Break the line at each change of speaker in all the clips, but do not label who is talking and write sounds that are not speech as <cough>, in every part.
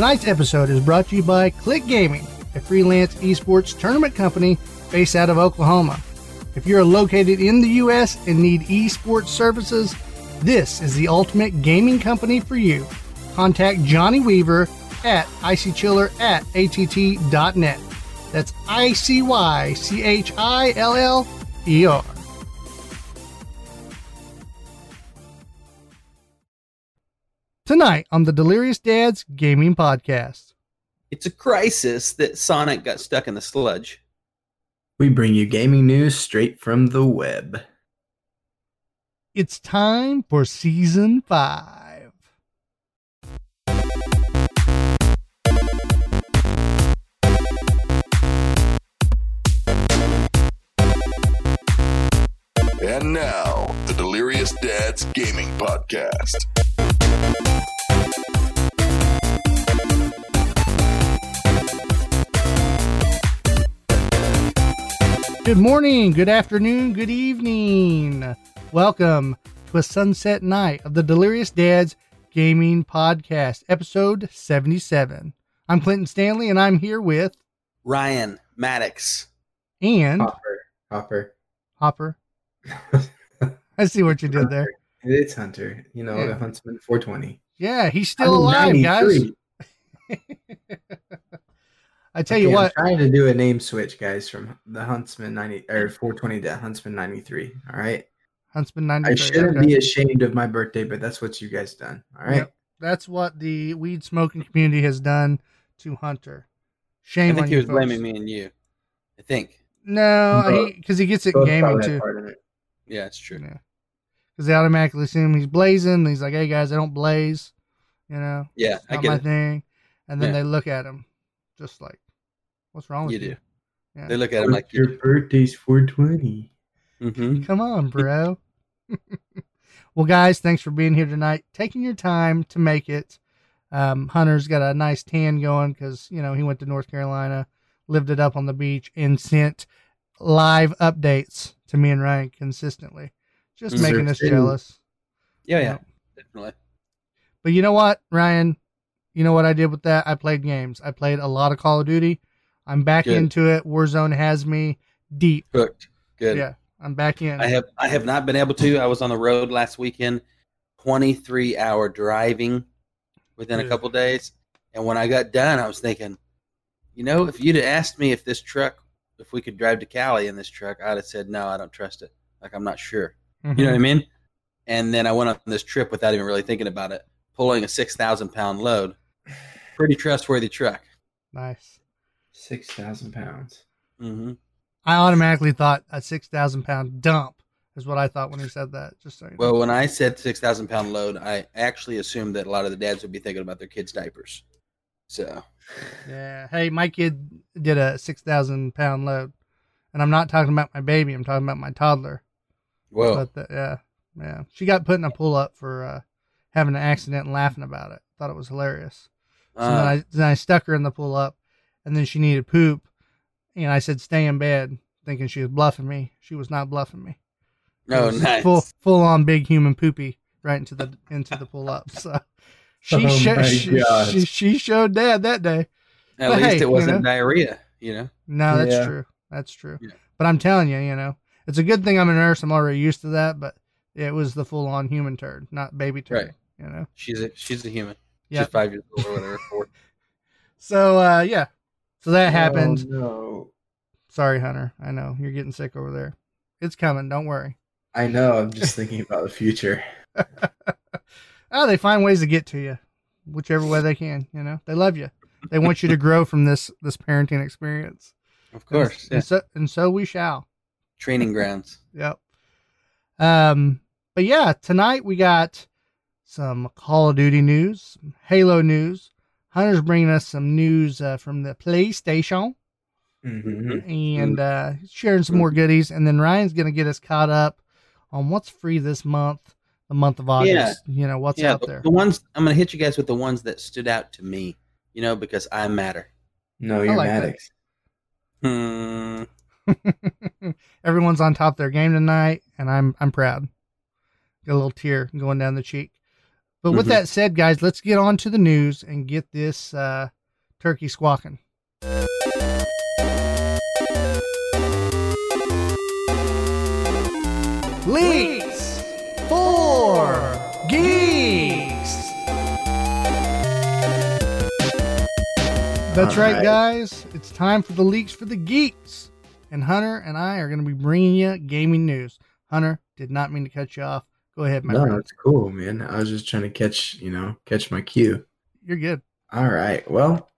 Tonight's episode is brought to you by Click Gaming, a freelance esports tournament company based out of Oklahoma. If you're located in the U.S. and need esports services, this is the ultimate gaming company for you. Contact Johnny Weaver at icychiller at att.net. That's I C Y C H I L L E R. Tonight on the Delirious Dads Gaming Podcast.
It's a crisis that Sonic got stuck in the sludge.
We bring you gaming news straight from the web.
It's time for season five.
And now, the Delirious Dads Gaming Podcast.
Good morning, good afternoon, good evening. Welcome to a sunset night of the Delirious Dads Gaming Podcast, episode 77. I'm Clinton Stanley, and I'm here with
Ryan Maddox.
and
Hopper. Hopper.
Hopper. <laughs> I see what you did there.
It's Hunter. You know,
Yeah.
the Huntsman 420.
Yeah, he's still
I'm
alive, guys. <laughs> I tell you
Okay, I'm
what,
trying to do a name switch, guys, from the Huntsman 90 or 420 to Huntsman 93. All right.
Huntsman 93.
I shouldn't
okay.
be ashamed of my birthday, but that's what you guys done. All right.
Yep. That's what the weed smoking community has done to Hunter. Shame
I think
on
he
you
was
folks.
blaming me and you. I think.
No, because he, gets it
Both
gaming too.
it.
Yeah, it's true.
Yeah. Because they automatically assume he's blazing. He's like, hey guys, I don't blaze. You know,
Yeah,
it's
I
not my
get it.
thing. And then
Yeah.
they look at him just like, what's wrong with
You
you?
do.
Yeah.
They look at him like,
Your birthday's 420.
mm-hmm.
Come on, bro. <laughs> well, guys, thanks for being here tonight, taking your time to make it. Um, Hunter's got a nice tan going because you know he went to North Carolina, lived it up on the beach, and sent live updates to me and Ryan consistently, just making us
Sure.
jealous.
yeah, yeah,
Yeah.
definitely.
But you know what, Ryan? You know what I did with that? I played games. I played a lot of Call of Duty. I'm back
Good.
into it. Warzone has me deep.
Hooked. Good.
Yeah, I'm back in.
I have I have not been able to. I was on the road last weekend, twenty three hour driving within a
Yeah.
couple days, and when I got done, I was thinking, you know, if you'd have asked me if this truck, if we could drive to Cali in this truck, I'd have said no, I don't trust it. Like I'm not sure. You know what I mean? And then I went on this trip without even really thinking about it, pulling a six thousand pound load. <sighs> Pretty trustworthy truck.
nice.
6,000 pounds.
hmm
I automatically thought a six thousand pound dump is what I thought when he said that. Just so you know.
Well, when I said six thousand pound load, I actually assumed that a lot of the dads would be thinking about their kids' diapers. So
yeah. Hey, my kid did a six thousand pound load, and I'm not talking about my baby. I'm talking about my toddler.
Whoa.
But the, yeah, yeah. She got put in a pull up for uh, having an accident and laughing about it. Thought it was hilarious. So then,
Uh,
I, then I stuck her in the pull up, and then she needed poop, and I said stay in bed, thinking she was bluffing me. She was not bluffing me.
No,
was
nice.
Full full on big human poopy right into the into the pull up. So she
Oh
sho-
my
she,
God.
she she showed dad that day.
At
but
least
hey,
it wasn't
know.
diarrhea. You know.
No, that's
Yeah.
true. That's true.
Yeah.
But I'm telling you, you know, it's a good thing I'm a nurse. I'm already used to that. But it was the full on human turd, not baby turd.
Right.
You know.
She's a she's a human.
Yeah.
She's five years old or whatever. <laughs> Four.
So uh, yeah. So that happened.
Oh, no.
Sorry, Hunter. I know you're getting sick over there. It's coming. Don't worry.
I know. I'm just thinking about the future.
oh, <laughs> they find ways to get to you, whichever way they can. You know, they love you. They want you to grow from this this parenting experience.
Of course.
and,
Yeah.
and so and so we shall.
Training grounds. <laughs>
Yep. Um, but yeah, tonight we got some Call of Duty news, Halo news. Hunter's bringing us some news uh, from the PlayStation
Mhm.
and uh, sharing some more goodies. And then Ryan's going to get us caught up on what's free this month, the month of August. You know, what's
yeah,
out there.
the ones I'm gonna hit you guys with the ones that stood out to me. You know, because I matter.
No, you're
like.
Maddox.
Hmm. <laughs>
Everyone's on top of their game tonight, and I'm I'm proud. Got a little tear going down the cheek. But with
Mhm.
that said, guys, let's get on to the news and get this uh, turkey squawking. Leaks for Geeks. That's
All
right,
right.
guys. It's time for the leaks for the geeks. And Hunter and I are going to be bringing you gaming news. Hunter, did not mean to cut you off. Go ahead, my
No,
friend.
it's cool, man. I was just trying to catch, you know, catch my cue.
You're good.
All right. Well,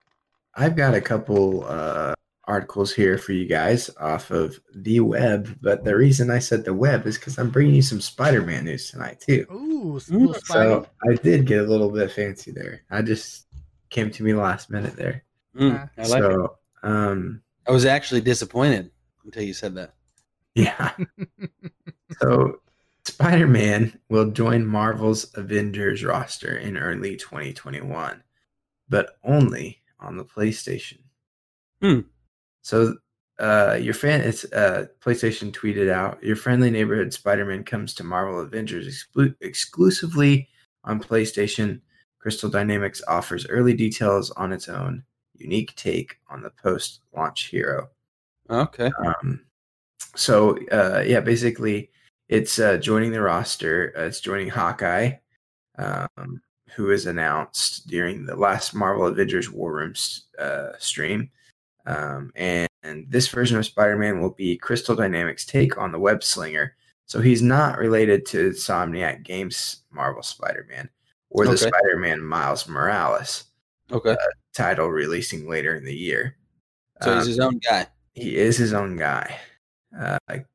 I've got a couple uh, articles here for you guys off of the web, but the reason I said the web is because I'm bringing you some Spider-Man news tonight too.
Ooh, s- little Spidey.
So I did get a little bit fancy there. I just came to me last minute there.
Mm, I like it.
so, um,
I was actually disappointed until you said that.
yeah. <laughs> so Spider-Man will join Marvel's Avengers roster in early 2021, but only on the PlayStation.
Hmm.
So uh your fan it's uh PlayStation tweeted out your friendly neighborhood Spider-Man comes to Marvel Avengers exclu- exclusively on PlayStation. Crystal Dynamics offers early details on its own unique take on the post-launch hero.
Okay.
Um, so uh, yeah, basically, it's uh, joining the roster. Uh, it's joining Hawkeye, um, who was announced during the last Marvel Avengers War Room uh, stream. Um, and, and this version of Spider-Man will be Crystal Dynamics' take on the Web Slinger. So he's not related to Insomniac Games Marvel Spider-Man or the
Okay.
Spider-Man Miles Morales
Okay.
title releasing later in the year.
So
Um,
he's his own guy.
He is his own guy. Uh, I,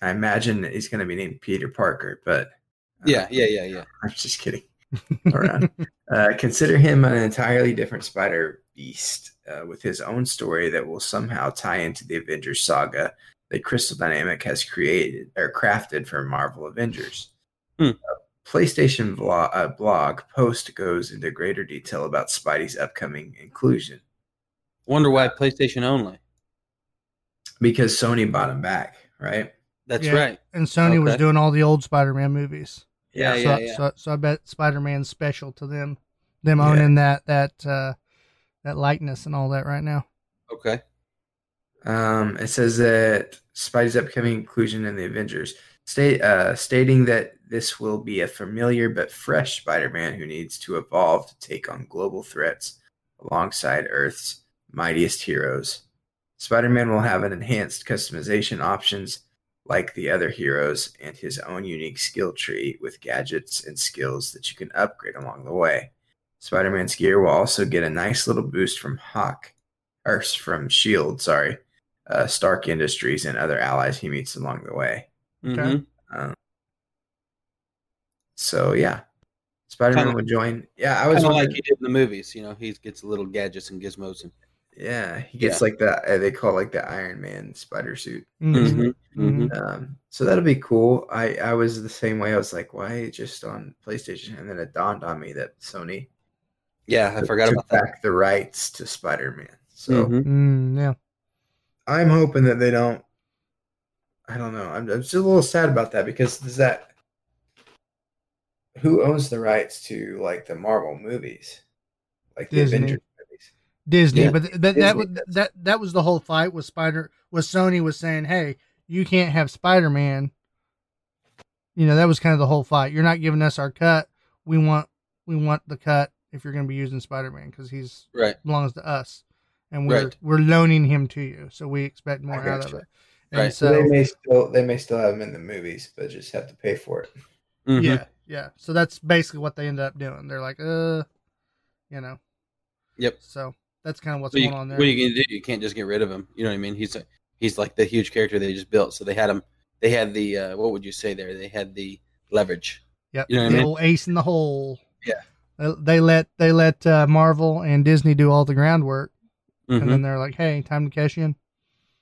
I imagine he's going to be named Peter Parker, but uh,
Yeah, yeah, yeah, yeah. <laughs>
I'm just kidding. Around. <laughs> uh, consider him an entirely different Spider Beast uh, with his own story that will somehow tie into the Avengers saga that Crystal Dynamic has created or crafted for Marvel Avengers.
Hmm.
A PlayStation vlog, uh, blog post goes into greater detail about Spidey's upcoming inclusion
Wonder why PlayStation only.
Because Sony bought him back, right?
That's
Yeah.
right.
and Sony was doing all the old Spider-Man movies.
Yeah,
so,
yeah, yeah.
So, so I bet Spider-Man's special to them, them
Yeah.
owning that that uh, that likeness and all that right now.
Okay.
Um, it says that Spidey's upcoming inclusion in the Avengers, state uh, stating that this will be a familiar but fresh Spider-Man who needs to evolve to take on global threats alongside Earth's mightiest heroes. Spider-Man will have an enhanced customization options like the other heroes and his own unique skill tree with gadgets and skills that you can upgrade along the way. Spider-Man's gear will also get a nice little boost from Hawk, or from Shield, sorry, uh, Stark Industries and other allies he meets along the way.
Okay.
Mhm.
Um, so yeah, Spider-Man
Kinda-
would join. Yeah, I was wondering-
like he did in the movies. You know, he gets little gadgets and gizmos and.
Yeah, he gets
Yeah.
like the uh, they call it like the Iron Man spider suit.
Mhm.
Mhm,
Mhm.
mhm.
Um, so that'll be cool. I I was the same way. I was like, why just on PlayStation? And then it dawned on me that Sony
Yeah, I forgot
took
about that.
the rights to Spider-Man. So
Mhm.
Mm, yeah.
I'm hoping that they don't. I don't know. I'm, I'm just a little sad about that because does that who owns the rights to like the Marvel movies, like the
Disney.
Avengers movies?
Disney,
Yeah.
but th- but that
Disney
was that that was the whole fight with Spider was Sony was saying, "Hey, you can't have Spider-Man." You know, that was kind of the whole fight. You're not giving us our cut. We want we want the cut if you're going to be using Spider-Man cuz he's
Right.
belongs to us. And we're
Right.
we're loaning him to you. So we expect more out of it. And
Right.
So,
so
they may still they may still have him in the movies, but just have to pay for it.
Mhm.
yeah, yeah. So that's basically what they end up doing. They're like, "Uh, you know."
Yep.
So that's kind of what's
What, you,
going on there.
what are you going to do? You can't just get rid of him. You know what I mean? He's a, he's like the huge character they just built. So they had him. They had the uh, what would you say there? They had the leverage.
Yep.
You know what I
the
mean?
old ace in the hole.
Yeah.
They, they let they let uh, Marvel and Disney do all the groundwork, and
Mhm.
then they're like, "Hey, time to cash in."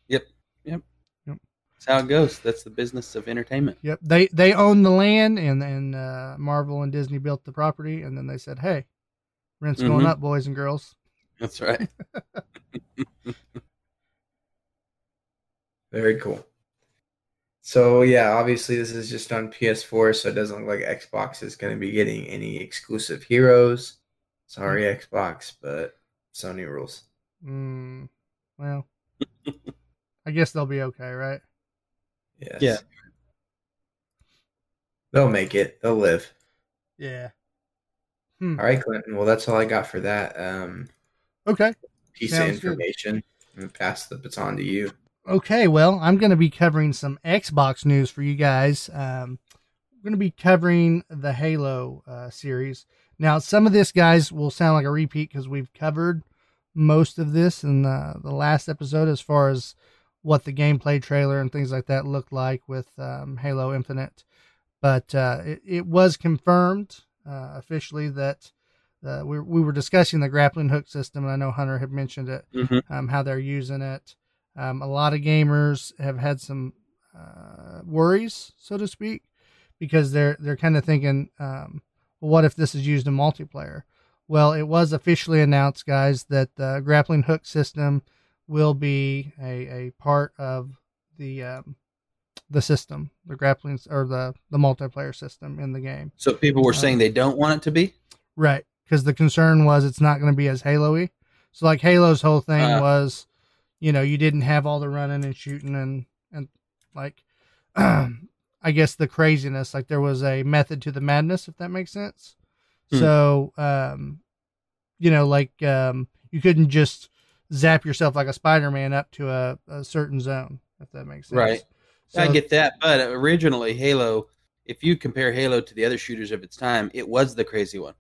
Yep. Yep. Yep.
That's how it goes. That's the business of entertainment.
Yep. They they own the land, and then uh, Marvel and Disney built the property, and then they said, "Hey, rent's going
Mhm.
up, boys and girls." <laughs>
That's right. <laughs>
Very cool. So yeah, obviously this is just on PS4, so it doesn't look like Xbox is going to be getting any exclusive heroes. Sorry, Xbox, but Sony rules.
Mm, well, I guess they'll be okay, right?
Yes.
Yeah.
They'll make it. They'll live.
Yeah.
All right, Clinton. Well, that's all I got for that um,
Okay.
piece
Sounds
of information. I'm gonna pass the baton to you.
Okay, well, I'm going to be covering some Xbox news for you guys. Um, we're going to be covering the Halo uh, series. Now, some of this, guys, will sound like a repeat because we've covered most of this in the, the last episode as far as what the gameplay trailer and things like that looked like with um, Halo Infinite. But uh, it, it was confirmed uh, officially that uh, we, we were discussing the grappling hook system, and I know Hunter had mentioned it,
Mhm.
um, how they're using it. Um, a lot of gamers have had some uh, worries, so to speak, because they're they're kind of thinking, um, well, what if this is used in multiplayer? Well, it was officially announced, guys, that the grappling hook system will be a, a part of the um, the system, the grappling or the the multiplayer system in the game.
So people were
Uh,
saying they don't want it to be.
Right. Because the concern was it's not going to be as Halo y. So, like, Halo's whole thing
Uh.
was, you know, you didn't have all the running and shooting and, and like, <clears throat> I guess the craziness. Like, there was a method to the madness, if that makes sense.
Hmm.
So, um, you know, like, um, you couldn't just zap yourself like a Spider Man up to a, a certain zone, if that makes sense.
Right. I get that, but originally Halo, if you compare Halo to the other shooters of its time, it was the crazy one.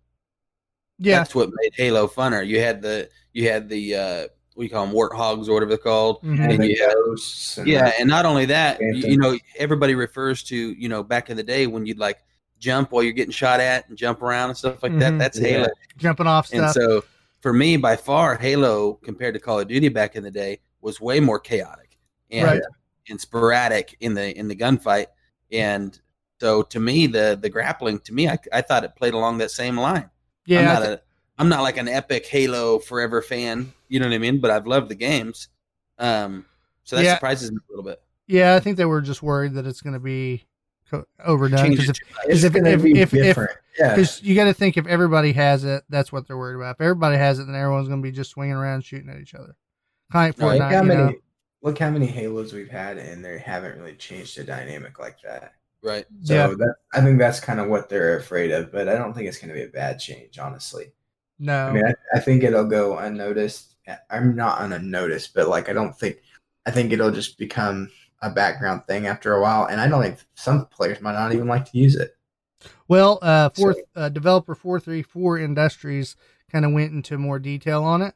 Yeah.
That's what made Halo funner. You had the you had the uh, what do you call them, warthogs or whatever they're called.
Mhm.
And
And the
you have-
ghosts and
Yeah, and not only that, you, you know, everybody refers to you know back in the day when you'd like jump while you're getting shot at and jump around and stuff like
Mhm.
that. That's
Yeah.
Halo.
Jumping off stuff.
And so for me, by far, Halo compared to Call of Duty back in the day was way more chaotic and
Right.
and sporadic in the in the gunfight. And so to me, the the grappling to me, I, I thought it played along that same line.
Yeah.
I'm not
thi-
a I'm not like an epic Halo forever fan. You know what I mean? But I've loved the games. Um, so that
Yeah.
surprises me a little bit.
yeah. I think they were just worried that it's going to be co- overdone. Because if,
too much.
It's
if- if-
be
if- if-
different. yeah.
Because you got to think if everybody has it, that's what they're worried about. If everybody has it, then everyone's going to be just swinging around shooting at each other. Kind of
Right.
like
Look how many
know?
look how many Halos we've had, and they haven't really changed the dynamic like that.
Right.
So
Yeah.
that I think that's kind of what they're afraid of, but I don't think it's going to be a bad change, honestly.
No.
I mean, I, I think it'll go unnoticed. I'm not unnoticed, but like I don't think I think it'll just become a background thing after a while, and I don't think some players might not even like to use it.
well, uh, fourth
So-
uh, developer four three four Industries kind of went into more detail on it.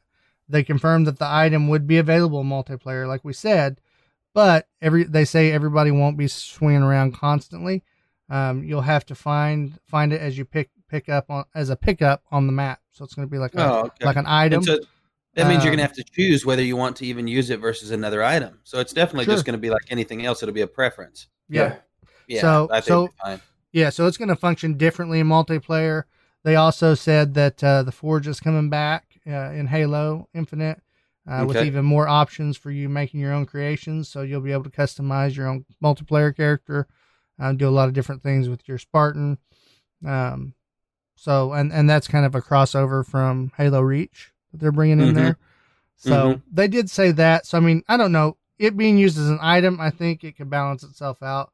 They confirmed that the item would be available in multiplayer, like we said, but every they say everybody won't be swinging around constantly. Um, you'll have to find find it as you pick pick up on as a pickup on the map. So it's going to be like a,
Oh, okay.
like an item.
So that means you're
Um,
gonna have to choose whether you want to even use it versus another item. So it's definitely
Sure.
just gonna be like anything else. It'll be a preference.
yeah.
Yeah.
So-
I think
so-
fine.
Yeah, so it's going to function differently in multiplayer. They also said that uh, the Forge is coming back uh, in Halo Infinite uh, with even more options for you making your own creations. So you'll be able to customize your own multiplayer character, uh, do a lot of different things with your Spartan. Um, so and and that's kind of a crossover from Halo Reach that they're bringing in
Mhm.
there. So
Mhm.
they did say that. So I mean, I don't know. It being used as an item, I think it could balance itself out.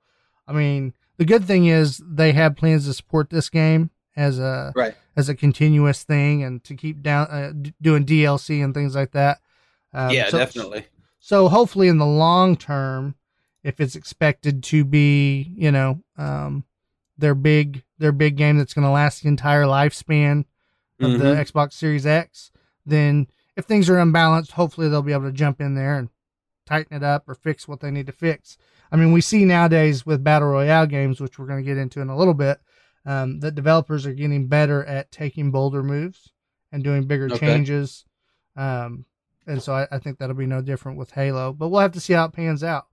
I mean, the good thing is they have plans to support this game as a
Right.
as a continuous thing and to keep down uh, d- doing DLC and things like that. Um,
yeah,
so-
definitely.
So hopefully, in the long term, if it's expected to be, you know, um, their big their big game that's going to last the entire lifespan of the
Mhm.
Xbox Series X, then if things are unbalanced, hopefully they'll be able to jump in there and tighten it up or fix what they need to fix. I mean, we see nowadays with battle royale games, which we're going to get into in a little bit, um, that developers are getting better at taking bolder moves and doing bigger
Okay.
changes. Um, and so I, I think that'll be no different with Halo, but we'll have to see how it pans out.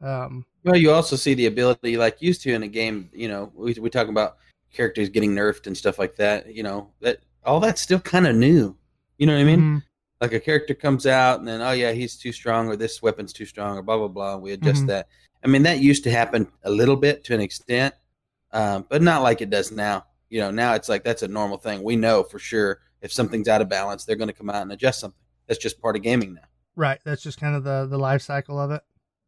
Um,
Well, you also see the ability, like used to in a game. You know, we we talk about characters getting nerfed and stuff like that. You know, that all that's still kind of new. You know what I mean?
mhm.
Like a character comes out and then, oh yeah, he's too strong, or this weapon's too strong, or blah blah blah. We adjust
Mhm.
that, I mean, that used to happen a little bit to an extent, um, but not like it does now. You know, now it's like that's a normal thing. We know for sure if something's out of balance, they're going to come out and adjust something. That's just part of gaming now.
Right. That's just kind of the the life cycle of it.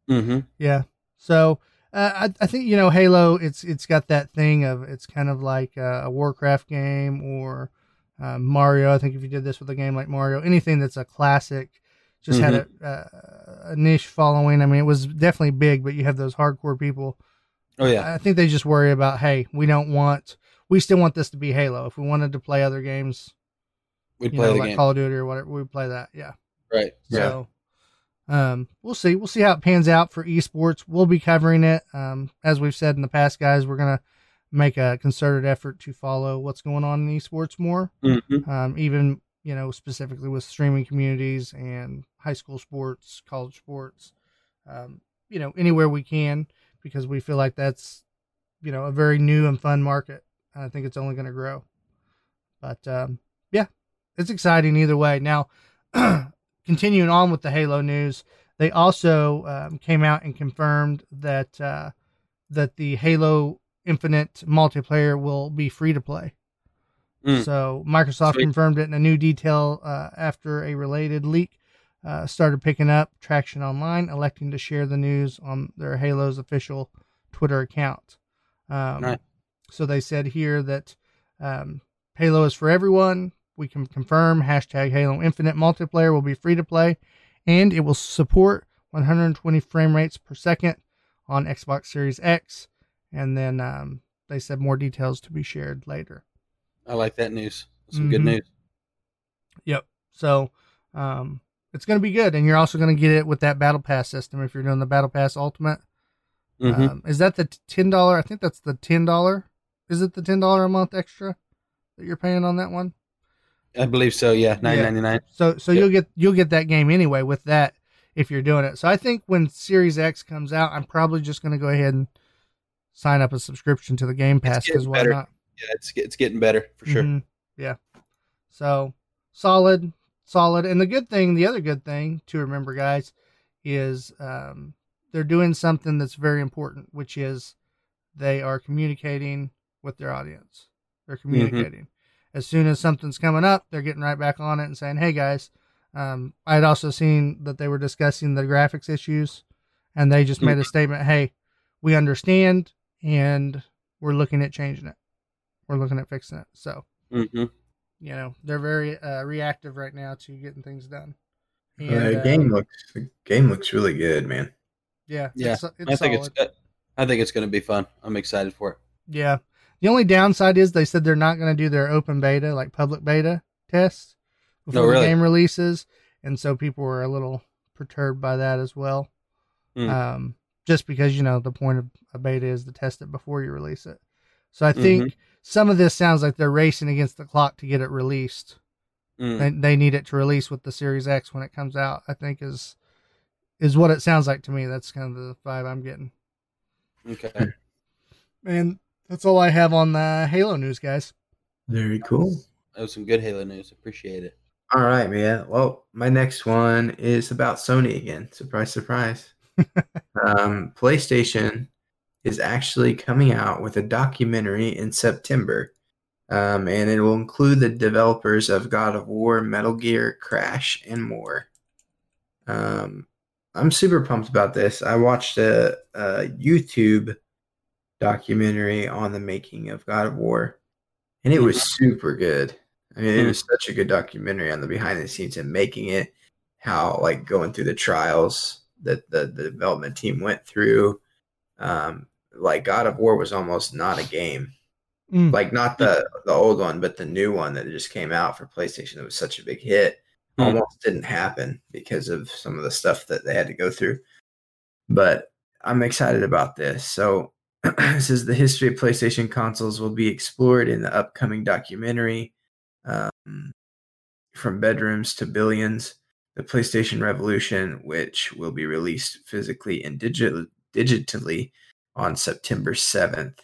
Mm-hmm.
Yeah. So uh, I, I think you know Halo. It's it's got that thing of it's kind of like a, a Warcraft game or uh, Mario. I think if you did this with a game like Mario, anything that's a classic, just had a, a, a niche following. I mean, it was definitely big, but you have those hardcore people.
Oh yeah.
I think they just worry about, hey, we don't want, we still want this to be Halo. If we wanted to play other games,
We'd play
know, like
game.
Call of Duty or whatever, we play that. Yeah.
right. Yeah.
So, um, we'll see. We'll see how it pans out for esports. We'll be covering it. Um, as we've said in the past, guys, we're gonna make a concerted effort to follow what's going on in esports more.
Mhm.
Um, even you know specifically with streaming communities and high school sports, college sports. Um, you know anywhere we can because we feel like that's you know a very new and fun market. I think it's only going to grow. But um, yeah, it's exciting either way. Now, <clears throat> continuing on with the Halo news, they also um, came out and confirmed that uh, that the Halo Infinite multiplayer will be free to play.
Mm.
So Microsoft
Sweet.
confirmed it in a new detail uh, after a related leak uh, started picking up traction online, electing to share the news on their Halo's official Twitter account. Um,
Nice.
So they said here that um, Halo is for everyone. We can confirm hashtag Halo Infinite multiplayer will be free to play, and it will support 120 frame rates per second on Xbox Series X. And then um, they said more details to be shared later.
I like that news. Some good
Mhm.
news.
Yep. So um, it's going to be good, and you're also going to get it with that Battle Pass system if you're doing the Battle Pass Ultimate.
hmm
Um, is that the ten dollar? I think that's the ten dollar. Is it the ten dollar a month extra that you're paying on that one?
I believe so. Yeah, nine
Yeah.
ninety nine.
So so
Yep.
you'll get you'll get that game anyway with that if you're doing it. So I think when Series X comes out, I'm probably just going to go ahead and sign up a subscription to the Game Pass because why
better.
not?
Yeah, it's it's getting better for sure.
Mhm. Yeah. So solid, solid. And the good thing, the other good thing to remember, guys, is um, they're doing something that's very important, which is they are communicating with their audience. They're communicating. As soon as something's coming up, they're getting right back on it and saying, "Hey, guys." Um, I had also seen that they were discussing the graphics issues, and they just made a statement, "Hey, we understand, and we're looking at changing it. We're looking at fixing it." So
hmm
you know they're very uh, reactive right now to getting things done.
Uh, the game looks the game looks really good, man.
yeah,
Yeah,
it's, it's
I think
solid.
it's. I think it's going to be fun. I'm excited for it.
yeah. The only downside is they said they're not going to do their open beta, like public beta tests before
No, really?
the game releases, and so people were a little perturbed by that as well.
Hmm.
Um, just because you know the point of a beta is to test it before you release it. So I
Mm-hmm.
think some of this sounds like they're racing against the clock to get it released.
Mm.
they, they need it to release with the Series X when it comes out. I think is is what it sounds like to me. That's kind of the vibe I'm getting.
Okay.
And that's all I have on the Halo news, guys.
Very cool.
That was some good Halo news. Appreciate it.
All right, man. Well, my next one is about Sony again. Surprise, surprise. <laughs> um, PlayStation is actually coming out with a documentary in September, um, and it will include the developers of God of War, Metal Gear, Crash, and more. Um, I'm super pumped about this. I watched a, a YouTube documentary on the making of God of War, and it was super good. I mean, it was such a good documentary on the behind the scenes and making it, how like going through the trials that the, the development team went through. Um, like God of War was almost not a game,
Mm.
like not the the old one, but the new one that just came out for PlayStation. That was such a big hit,
Hmm.
almost didn't happen because of some of the stuff that they had to go through. But I'm excited about this. So <clears throat> this is the history of PlayStation consoles will be explored in the upcoming documentary. Um, from bedrooms to billions, the PlayStation Revolution, which will be released physically and digit- digitally on September 7th.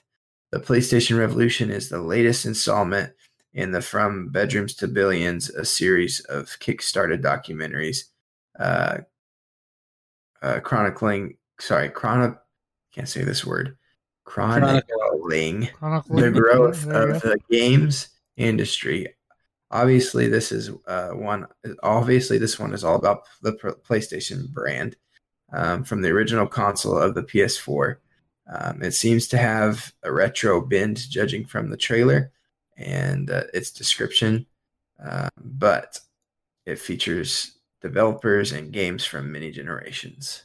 The PlayStation Revolution is the latest installment in the From Bedrooms to Billions, a series of Kickstarter documentaries uh, uh, chronicling, sorry, chrono- can't say this word chronicling
Chronicle-
the growth of the games industry. Obviously, this is uh, one. Obviously, this one is all about the PlayStation brand um, from the original console of the PS4. Um, it seems to have a retro bend, judging from the trailer and uh, its description, uh, but it features developers and games from many generations.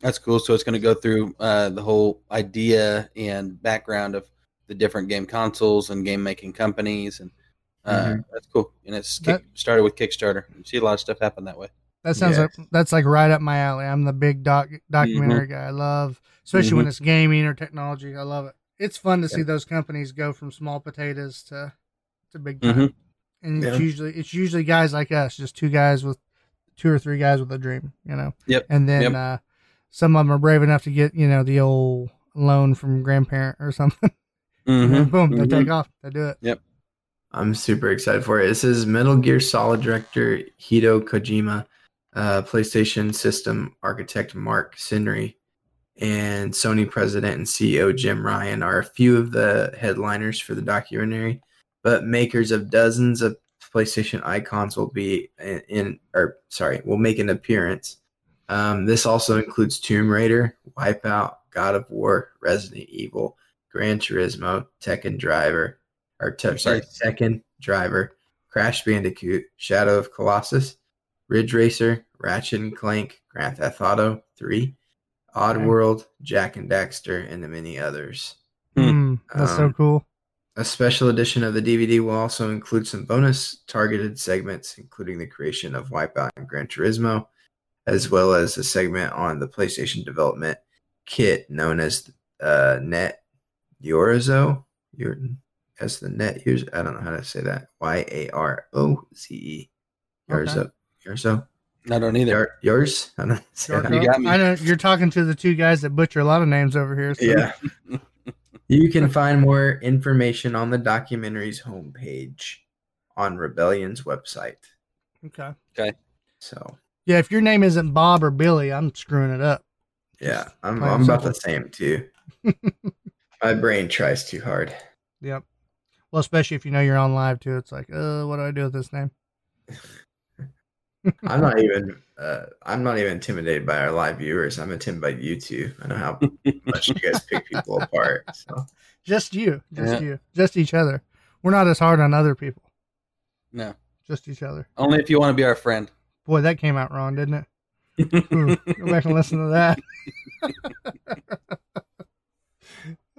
That's cool. So it's going to go through uh, the whole idea and background of the different game consoles and game making companies, and uh,
Mhm.
that's cool. And it's kick,
That-
started with Kickstarter. You see a lot of stuff happen that way.
That sounds
Yes.
like that's like right up my alley. I'm the big doc documentary
Mm-hmm.
guy. I love, especially when it's gaming or technology. I love it. It's fun to see those companies go from small potatoes to to big time.
Mhm.
And it's
Yeah.
usually it's usually guys like us, just two guys with two or three guys with a dream, you know.
Yep.
And then
Yep.
uh, some of them are brave enough to get you know the old loan from grandparent or something. and then
Mhm.
boom, they
Mhm.
take off. They do it. Yep.
I'm super excited for it. This is Metal Gear Solid director Hideo Kojima, uh, PlayStation system architect Mark Cerny, and Sony president and CEO Jim Ryan are a few of the headliners for the documentary. But makers of dozens of PlayStation icons will be in, in or sorry, will make an appearance. Um, this also includes Tomb Raider, Wipeout, God of War, Resident Evil, Gran Turismo, Tekken Driver, or te- sorry, Tekken Driver, Crash Bandicoot, Shadow of Colossus, Ridge Racer, Ratchet and Clank, Grand Theft Auto 3, Oddworld, Jak and Daxter, and the many others.
Mm, that's so
Um,
cool.
A special edition of the DVD will also include some bonus targeted segments, including the creation of Wipeout and Gran Turismo, as well as a segment on the PlayStation development kit known as uh, Net Yorozo. Your as the Net here's I don't know how to say that. Y A R O Z E. Yorzo. Yorzo.
I don't either.
Your, yours. <laughs> I don't know. say.
You got me.
I know you're talking to the two guys that butcher a lot of names over here. So.
Yeah. <laughs> you can find more information on the documentary's homepage on Rebellion's website.
Okay. Okay.
So
Yeah, if your name isn't Bob or Billy, I'm screwing it up.
yeah, I'm I'm about
simple.
the same too. <laughs> My brain tries too hard.
Yep. Well, especially if you know you're on live too. It's like, uh, what do I do with this name? <laughs>
I'm not <laughs> even uh, I'm not even intimidated by our live viewers. I'm intimidated by you two. I know how much you guys pick people apart. So
Just you. Just
Yeah.
you. Just each other. We're not as hard on other people.
No,
Just each other.
only if you want to be our friend.
Boy, that came out wrong, didn't it? Ooh, go back and listen to that.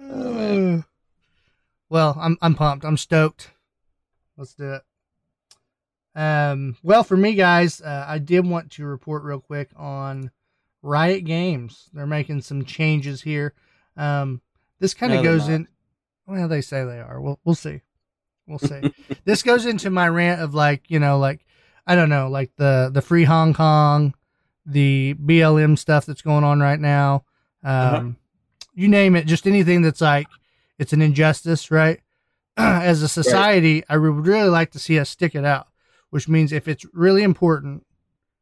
Oh, <sighs>
well, I'm I'm pumped. I'm stoked. Let's do it. Um, well, for me, guys, uh, I did want to report real quick on Riot Games. They're making some changes here. Um, this kind of
No,
goes in. Well, they say they are. We'll we'll see. We'll see. <laughs> this goes into my rant of like you know like I don't know like the the free Hong Kong, the BLM stuff that's going on right now. Um,
Uh-huh.
you name it, just anything that's like it's an injustice, right? <clears throat> As a society, I would really like to see us stick it out. Which means if it's really important,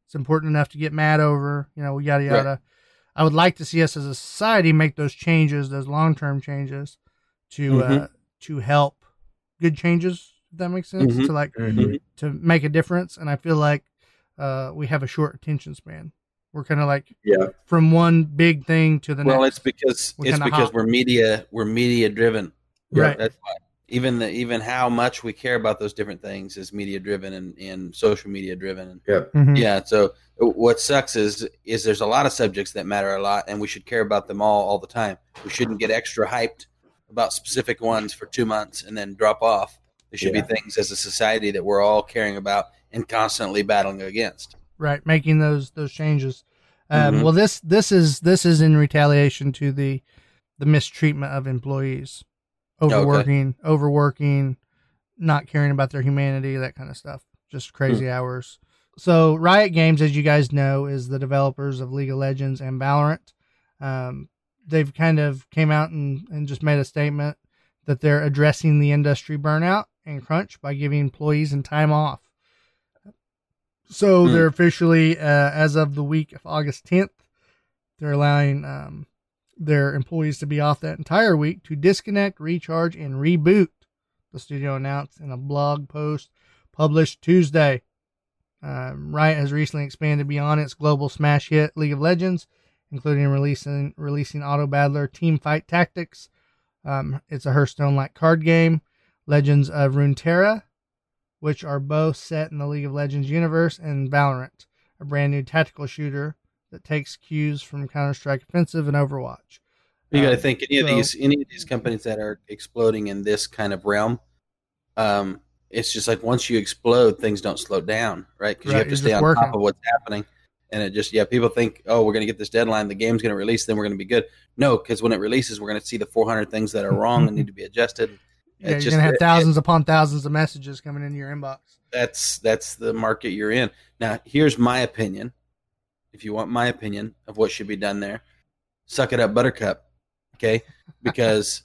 it's important enough to get mad over, you know, yada
Right.
yada. I would like to see us as a society make those changes, those long term changes, to uh,
Mhm.
to help good changes. That makes sense.
Mhm.
To like
Mhm.
to make a difference. And I feel like uh, we have a short attention span. We're kind of like
yeah,
from one big thing to the
Well,
next.
it's because
We
it's because
hop.
we're media we're media driven.
Right.
That's why. Even the even how much we care about those different things is media driven and, and social media driven.
yeah
Mhm.
yeah, so what sucks is is there's a lot of subjects that matter a lot, and we should care about them all all the time. We shouldn't get extra hyped about specific ones for two months and then drop off. There should
Yeah.
be things as a society that we're all caring about and constantly battling against.
right making those those changes. Um,
Mhm.
well this this is this is in retaliation to the the mistreatment of employees. Overworking overworking not caring about their humanity that kind of stuff. Just crazy hours. So riot games as you guys know is the developers of league of legends and valorant. Um, they've kind of came out and, and just made a statement that they're addressing the industry burnout and crunch by giving employees and time off so
Hmm.
they're officially, uh, as of the week of August 10th, they're allowing um, their employees to be off that entire week to disconnect, recharge, and reboot. The studio announced in a blog post published Tuesday. Um, Riot has recently expanded beyond its global smash hit League of Legends, including releasing releasing Auto Battler Team Fight Tactics. Um, it's a Hearthstone-like card game. Legends of Runeterra, which are both set in the League of Legends universe, and Valorant, a brand new tactical shooter that takes cues from Counter Strike Offensive and Overwatch.
You got to
Um,
think any of
so-
these any of these companies that are exploding in this kind of realm. Um, it's just like once you explode, things don't slow down, right? Because
Right,
you have to stay on
working.
top of what's happening. And it just yeah, people think oh we're going to get this deadline, the game's going to release, then we're going to be good. No, because when it releases, we're going to see the 400 things that are wrong and need to be <laughs> adjusted.
Yeah,
It's
you're
just-
gonna have
it-
thousands upon thousands of messages coming into your inbox.
that's that's the market you're in. Now, here's my opinion. If you want my opinion of what should be done there, suck it up, Buttercup. Okay, <laughs> because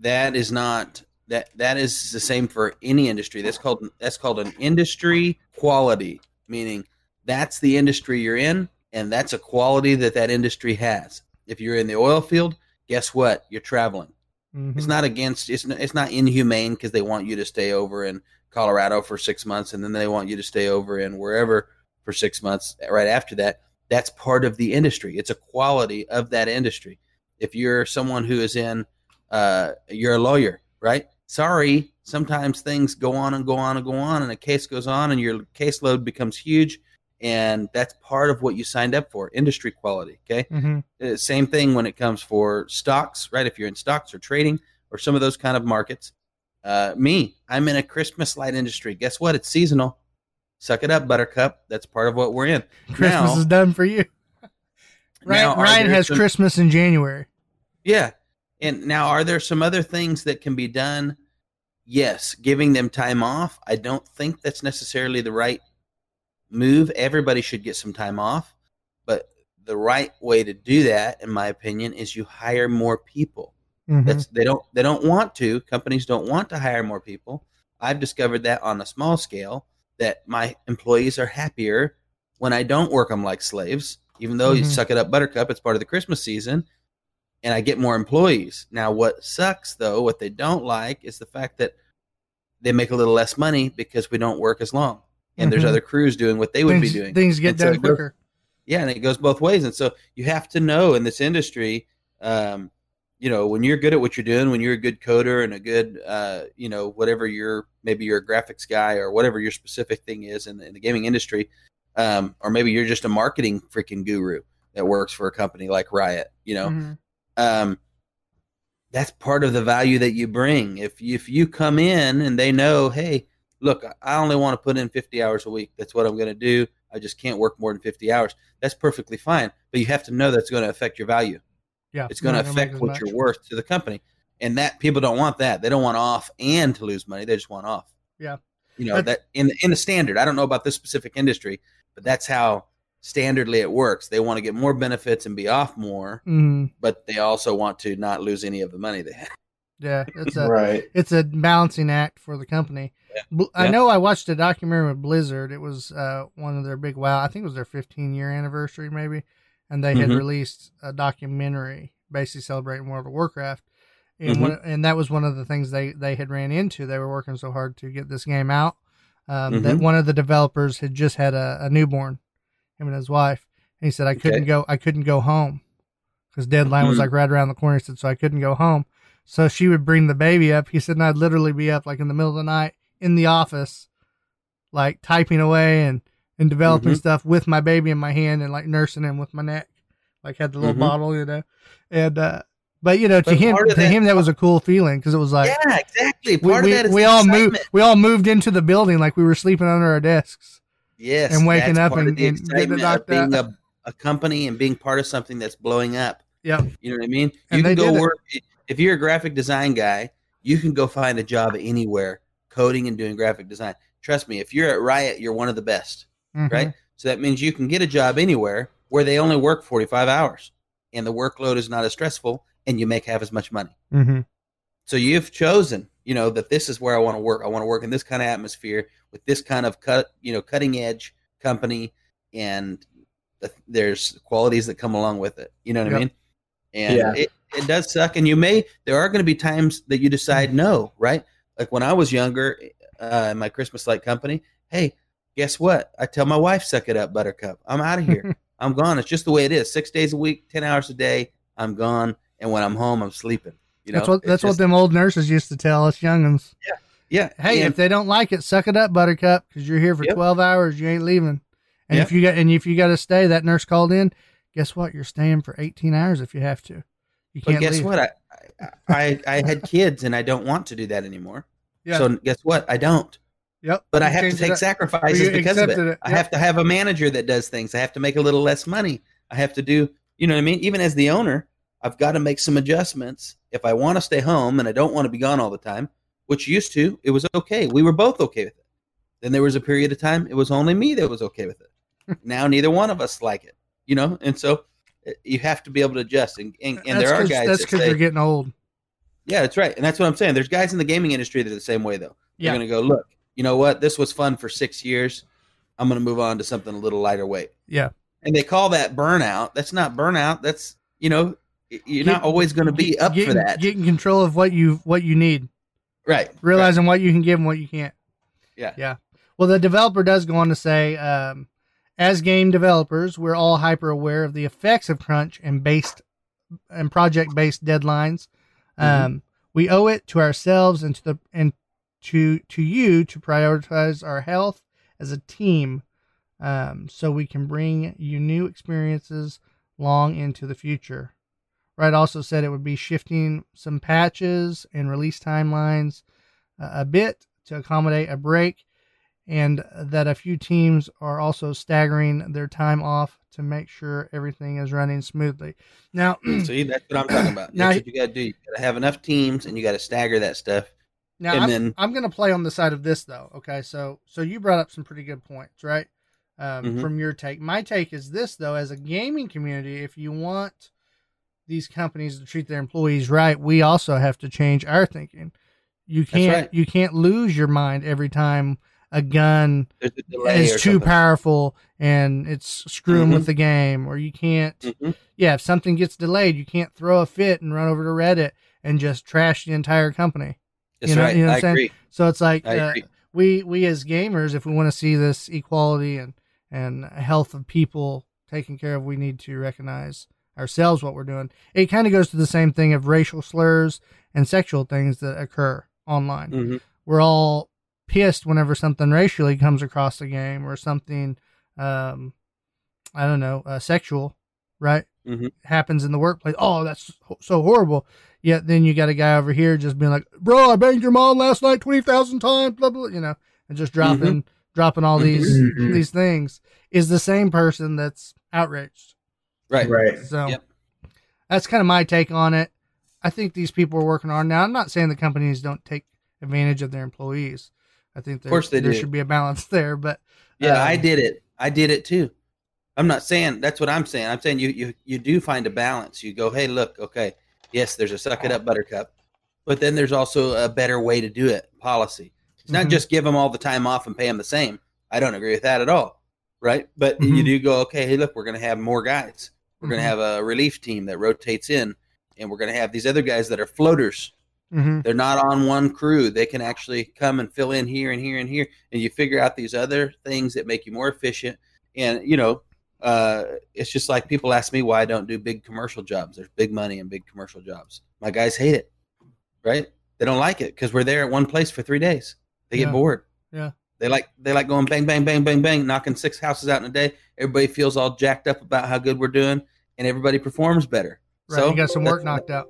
that is not that that is the same for any industry. That's called that's called an industry quality, meaning that's the industry you're in, and that's a quality that that industry has. If you're in the oil field, guess what? You're traveling.
Mhm.
It's not against. It's it's not inhumane because they want you to stay over in Colorado for six months and then they want you to stay over in wherever for six months right after that. That's part of the industry. It's a quality of that industry. If you're someone who is in, uh, you're a lawyer, right? Sorry, sometimes things go on and go on and go on, and a case goes on, and your caseload becomes huge, and that's part of what you signed up for, industry quality. Okay,
Mhm.
uh, same thing when it comes for stocks, right? If you're in stocks or trading or some of those kind of markets. Uh, me, I'm in a Christmas light industry. Guess what? It's seasonal. Suck it up, Buttercup. That's part of what we're in.
Christmas
now,
is done for you. <laughs> Ryan, Ryan has
some-
Christmas in January.
Yeah. And now, are there some other things that can be done? Yes. Giving them time off. I don't think that's necessarily the right move. Everybody should get some time off. But the right way to do that, in my opinion, is you hire more people.
Mhm.
That's they don't they don't want to. Companies don't want to hire more people. I've discovered that on a small scale that my employees are happier when I don't work them like slaves. Even though you
Mhm.
suck it up, Buttercup, it's part of the Christmas season, and I get more employees. Now, what sucks though, what they don't like, is the fact that they make a little less money because we don't work as long, and there's
Mhm.
other crews doing what they would
things,
be doing.
things get
And so
done
goes-
quicker.
Yeah, and it goes both ways. And so you have to know in this industry, um, you know, when you're good at what you're doing, when you're a good coder and a good, uh, you know, whatever you're, maybe you're a graphics guy or whatever your specific thing is in the, in the gaming industry, um, or maybe you're just a marketing freaking guru that works for a company like Riot, you know,
Mhm.
um, that's part of the value that you bring. If you, if you come in and they know, hey, look, I only want to put in 50 hours a week. That's what I'm going to do. I just can't work more than 50 hours. That's perfectly fine. But you have to know that's going to affect your value.
Yeah,
It's going to
not gonna make
affect what
much.
you're worth to the company. And that people don't want that. They don't want off and to lose money. They just want off.
Yeah.
You know,
That-
that in the, in the standard, I don't know about this specific industry, but that's how standardly it works. They want to get more benefits and be off more,
Mhm.
but they also want to not lose any of the money they have.
Yeah, it's a
right.
it's a balancing act for the company.
Yeah.
Bl- I
Yeah.
know I watched a documentary with Blizzard. It was uh, one of their big wow. I think it was their 15 year anniversary, maybe, and they had
Mhm.
released a documentary basically celebrating World of Warcraft. And
Mhm.
one, and that was one of the things they they had ran into. They were working so hard to get this game out um, that
Mhm.
one of the developers had just had a, a newborn, him and his wife, and he said I couldn't
Okay.
go. I couldn't go home because deadline was
Mhm.
like right around the corner. He said so I couldn't go home. So she would bring the baby up. He said, and I'd literally be up like in the middle of the night in the office, like typing away and, and developing
Mhm.
stuff with my baby in my hand and like nursing him with my neck, like had the little
Mhm.
bottle, you know. And, uh, but you know, to him, to
that-
him, that was a cool feeling because it was like
yeah, exactly. Part
we,
of that is
we all moved, we all moved into the building like we were sleeping under our desks.
Yes,
and waking up and-
the
and getting
excitement of
knocked
being
out.
a, a company and being part of something that's blowing up.
Yep.
You know what I mean?
And
you
they
can go
work. it.
Work if you're a graphic design guy. You can go find a job anywhere, coding and doing graphic design. Trust me, if you're at Riot, you're one of the best,
Mhm.
right? So that means you can get a job anywhere where they only work 45 hours, and the workload is not as stressful, and you make half as much money.
Mhm.
So you've chosen, you know, that this is where I want to work. I want to work in this kind of atmosphere with this kind of cut, you know, cutting edge company, and the, there's qualities that come along with it. You know what
Yep.
I mean? and
Yeah.
it, it does suck. And you may there are going to be times that you decide no, right? Like when I was younger, uh, in my Christmas light company, hey, guess what? I tell my wife, "Suck it up, Buttercup. I'm out of here. <laughs> I'm gone." It's just the way it is. Six days a week, ten hours a day. I'm gone, and when I'm home, I'm sleeping. You know,
that's what that's what them old nurses used to tell us youngins.
Yeah. Yeah.
Hey,
and-
if they don't like it, suck it up, Buttercup, because you're here for
Yep.
twelve hours. You ain't leaving. And
Yep.
if you got and if you got to stay, that nurse called in. Guess what? You're staying for eighteen hours if you have to. You
But
can't
guess
leave.
what? I, I I had <laughs> kids and I don't want to do that anymore.
Yeah.
So guess what? I don't.
Yep.
But I have to take sacrifices because of it.
it.
I have to have a manager that does things. I have to make a little less money. I have to do, you know what I mean? Even as the owner, I've got to make some adjustments. If I want to stay home and I don't want to be gone all the time, which used to, it was okay. We were both okay with it. Then there was a period of time it was only me that was okay with it. <laughs> now neither one of us like it, you know? And so you have to be able to adjust. And, and, and there are guys
That's because
say,
you're getting old.
yeah, that's right. And that's what I'm saying. There's guys in the gaming industry that are the same way, though.
Yeah.
They're going to go, look, you know what? This was fun for six years. I'm going to move on to something a little lighter weight.
Yeah.
And they call that burnout. That's not burnout. That's, you know, you're
Get-
not always going to be
Get-
up for that.
Getting control of what you what you need.
right.
Realizing what you can give and what you can't.
Yeah.
Yeah. Well, the developer does go on to say, um, as game developers, we're all hyper aware of the effects of crunch and based and project based deadlines.
Mm-hmm.
Um, we owe it to ourselves and to the and to to you to prioritize our health as a team, um, so we can bring you new experiences long into the future. Riot also said it would be shifting some patches and release timelines uh, a bit to accommodate a break, and that a few teams are also staggering their time off to make sure everything is running smoothly. Now, <clears throat>
See, that's what I'm talking about. <clears throat>
Now-
That's what you got to do. You got to have enough teams and you got to stagger that stuff.
now
and
I'm,
then-
I'm going to play on the side of this though. Okay, so so you brought up some pretty good points, right? Um,
Mhm.
From your take, my take is this though: as a gaming community, if you want these companies to treat their employees right, we also have to change our thinking. You can't
right.
you can't lose your mind every time a gun
a
is too
something.
powerful and it's screwing
Mhm.
with the game, or you can't.
Mhm.
Yeah, if something gets delayed, you can't throw a fit and run over to Reddit and just trash the entire company.
That's
you know-
right.
you know what
I
I'm saying?
agree.
So it's like uh, we we as gamers, if we want to see this equality and and health of people taken care of, we need to recognize ourselves what we're doing. It kind of goes to the same thing of racial slurs and sexual things that occur online.
Mhm.
We're all pissed whenever something racially comes across the game or something, um, I don't know, uh, sexual, right?
Mhm.
Happens in the workplace. Oh, that's so horrible. Yet then you got a guy over here just being like, "Bro, I banged your mom last night twenty thousand times," blah blah, you know, and just dropping dropping all these
Mhm.
these things is the same person that's outraged.
Right.
Right.
So
Yep.
that's kind of my take on it. I think these people are working hard now. I'm not saying the companies don't take advantage of their employees. I think there,
course they
there
do.
should be a balance <laughs> there, but
Yeah, I
um,
did it. I did it too. I'm not saying that's what I'm saying. I'm saying you you you do find a balance. You go, hey, look, okay, yes, there's a suck it up buttercup, but then there's also a better way to do it. Policy. It's not
Mhm.
just give them all the time off and pay them the same. I don't agree with that at all. Right, but you
Mhm.
do go, okay, hey, look, we're going to have more guys. We're going
Mhm.
to have a relief team that rotates in, and we're going to have these other guys that are floaters.
Mhm.
They're not on one crew. They can actually come and fill in here and here and here, and you figure out these other things that make you more efficient. And you know, uh, it's just like people ask me why I don't do big commercial jobs. There's big money in big commercial jobs. My guys hate it, right? They don't like it because we're there at one place for three days. They
Yeah.
get bored.
Yeah.
They like they like going bang bang bang bang bang, knocking six houses out in a day. Everybody feels all jacked up about how good we're doing, and everybody performs better.
right,
so
you got some work knocked out.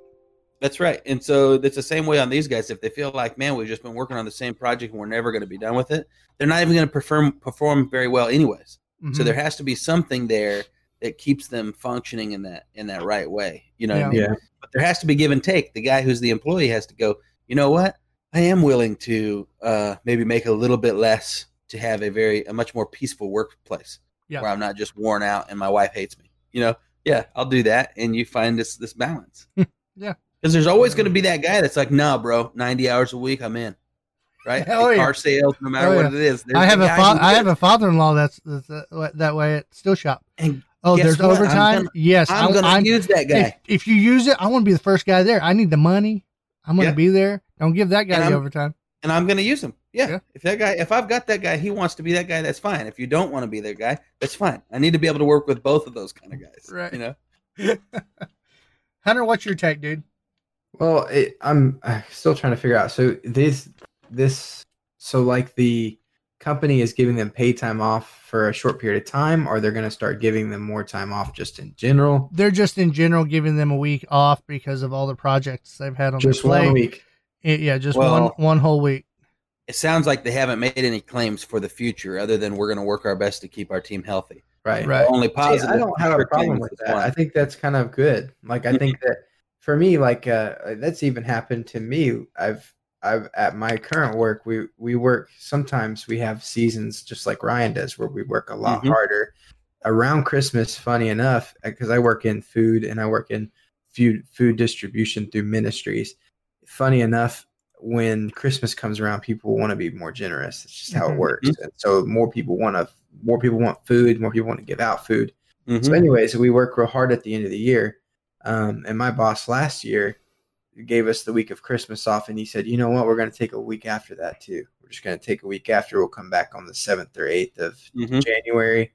That's right. And so it's the same way on these guys. If they feel like, man, we've just been working on the same project and we're never going to be done with it, they're not even going to perform perform very well anyways. So
Mhm.
there has to be something there that keeps them functioning in that in that right way. You know what I
Yeah.
mean?
Yeah.
But there has to be give and take. The guy who's the employee has to go, you know what? I am willing to uh, maybe make a little bit less to have a very a much more peaceful workplace
Yeah.
where I'm not just worn out and my wife hates me. You know, yeah, I'll do that, and you find this this balance. <laughs>
Yeah.
Because there's always going to be that guy that's like, nah, bro, 90 hours a week, I'm in. Right? <laughs>
Oh,
In
yeah.
Car sales, no matter
Oh,
what
yeah.
it is.
I have a fa- I have a father-in-law that's, that's uh, that way at Steel Shop.
and
Oh, there's
what? I'm
overtime.
gonna-
yes,
I'm
I-
going to use that
If,
guy.
if you use it, I want to be the first guy there. I need the money. I'm going to
Yeah.
be there. Don't give that guy
And
the
I'm-
overtime.
and I'm going to use him. Yeah.
Yeah.
If that guy, if I've got that guy, he wants to be that guy. That's fine. If you don't want to be that guy, that's fine. I need to be able to work with both of those kind of guys.
Right.
You know. <laughs>
Hunter, what's your take, dude?
Well, it, I'm uh, still trying to figure out. So this, this, so like the company is giving them pay time off for a short period of time, or they're going to start giving them more time off just in general.
They're just in general giving them a week off because of all the projects they've had on
Just
their plate.
one week.
It- yeah, just
Well-
one one whole week.
It sounds like they haven't made any claims for the future, other than we're going to work our best to keep our team healthy.
Right.
Right.
The only
See,
positive.
I don't have a problem with that.
one.
I think that's kind of good. Like I think that for me, like uh, that's even happened to me. I've I've at my current work, we we work sometimes we have seasons just like Ryan does, where we work a lot
Mhm.
harder around Christmas. Funny enough, because I work in food and I work in food food distribution through ministries. Funny enough, when Christmas comes around, people want to be more generous. It's just how
Mhm.
it works, and so more people want to more people want food, more people want to give out food.
Mhm.
So, anyways, we work real hard at the end of the year. Um, and my boss last year gave us the week of Christmas off, and he said, "You know what? We're going to take a week after that too. We're just going to take a week after. We'll come back on the seventh or eighth of
Mhm.
January,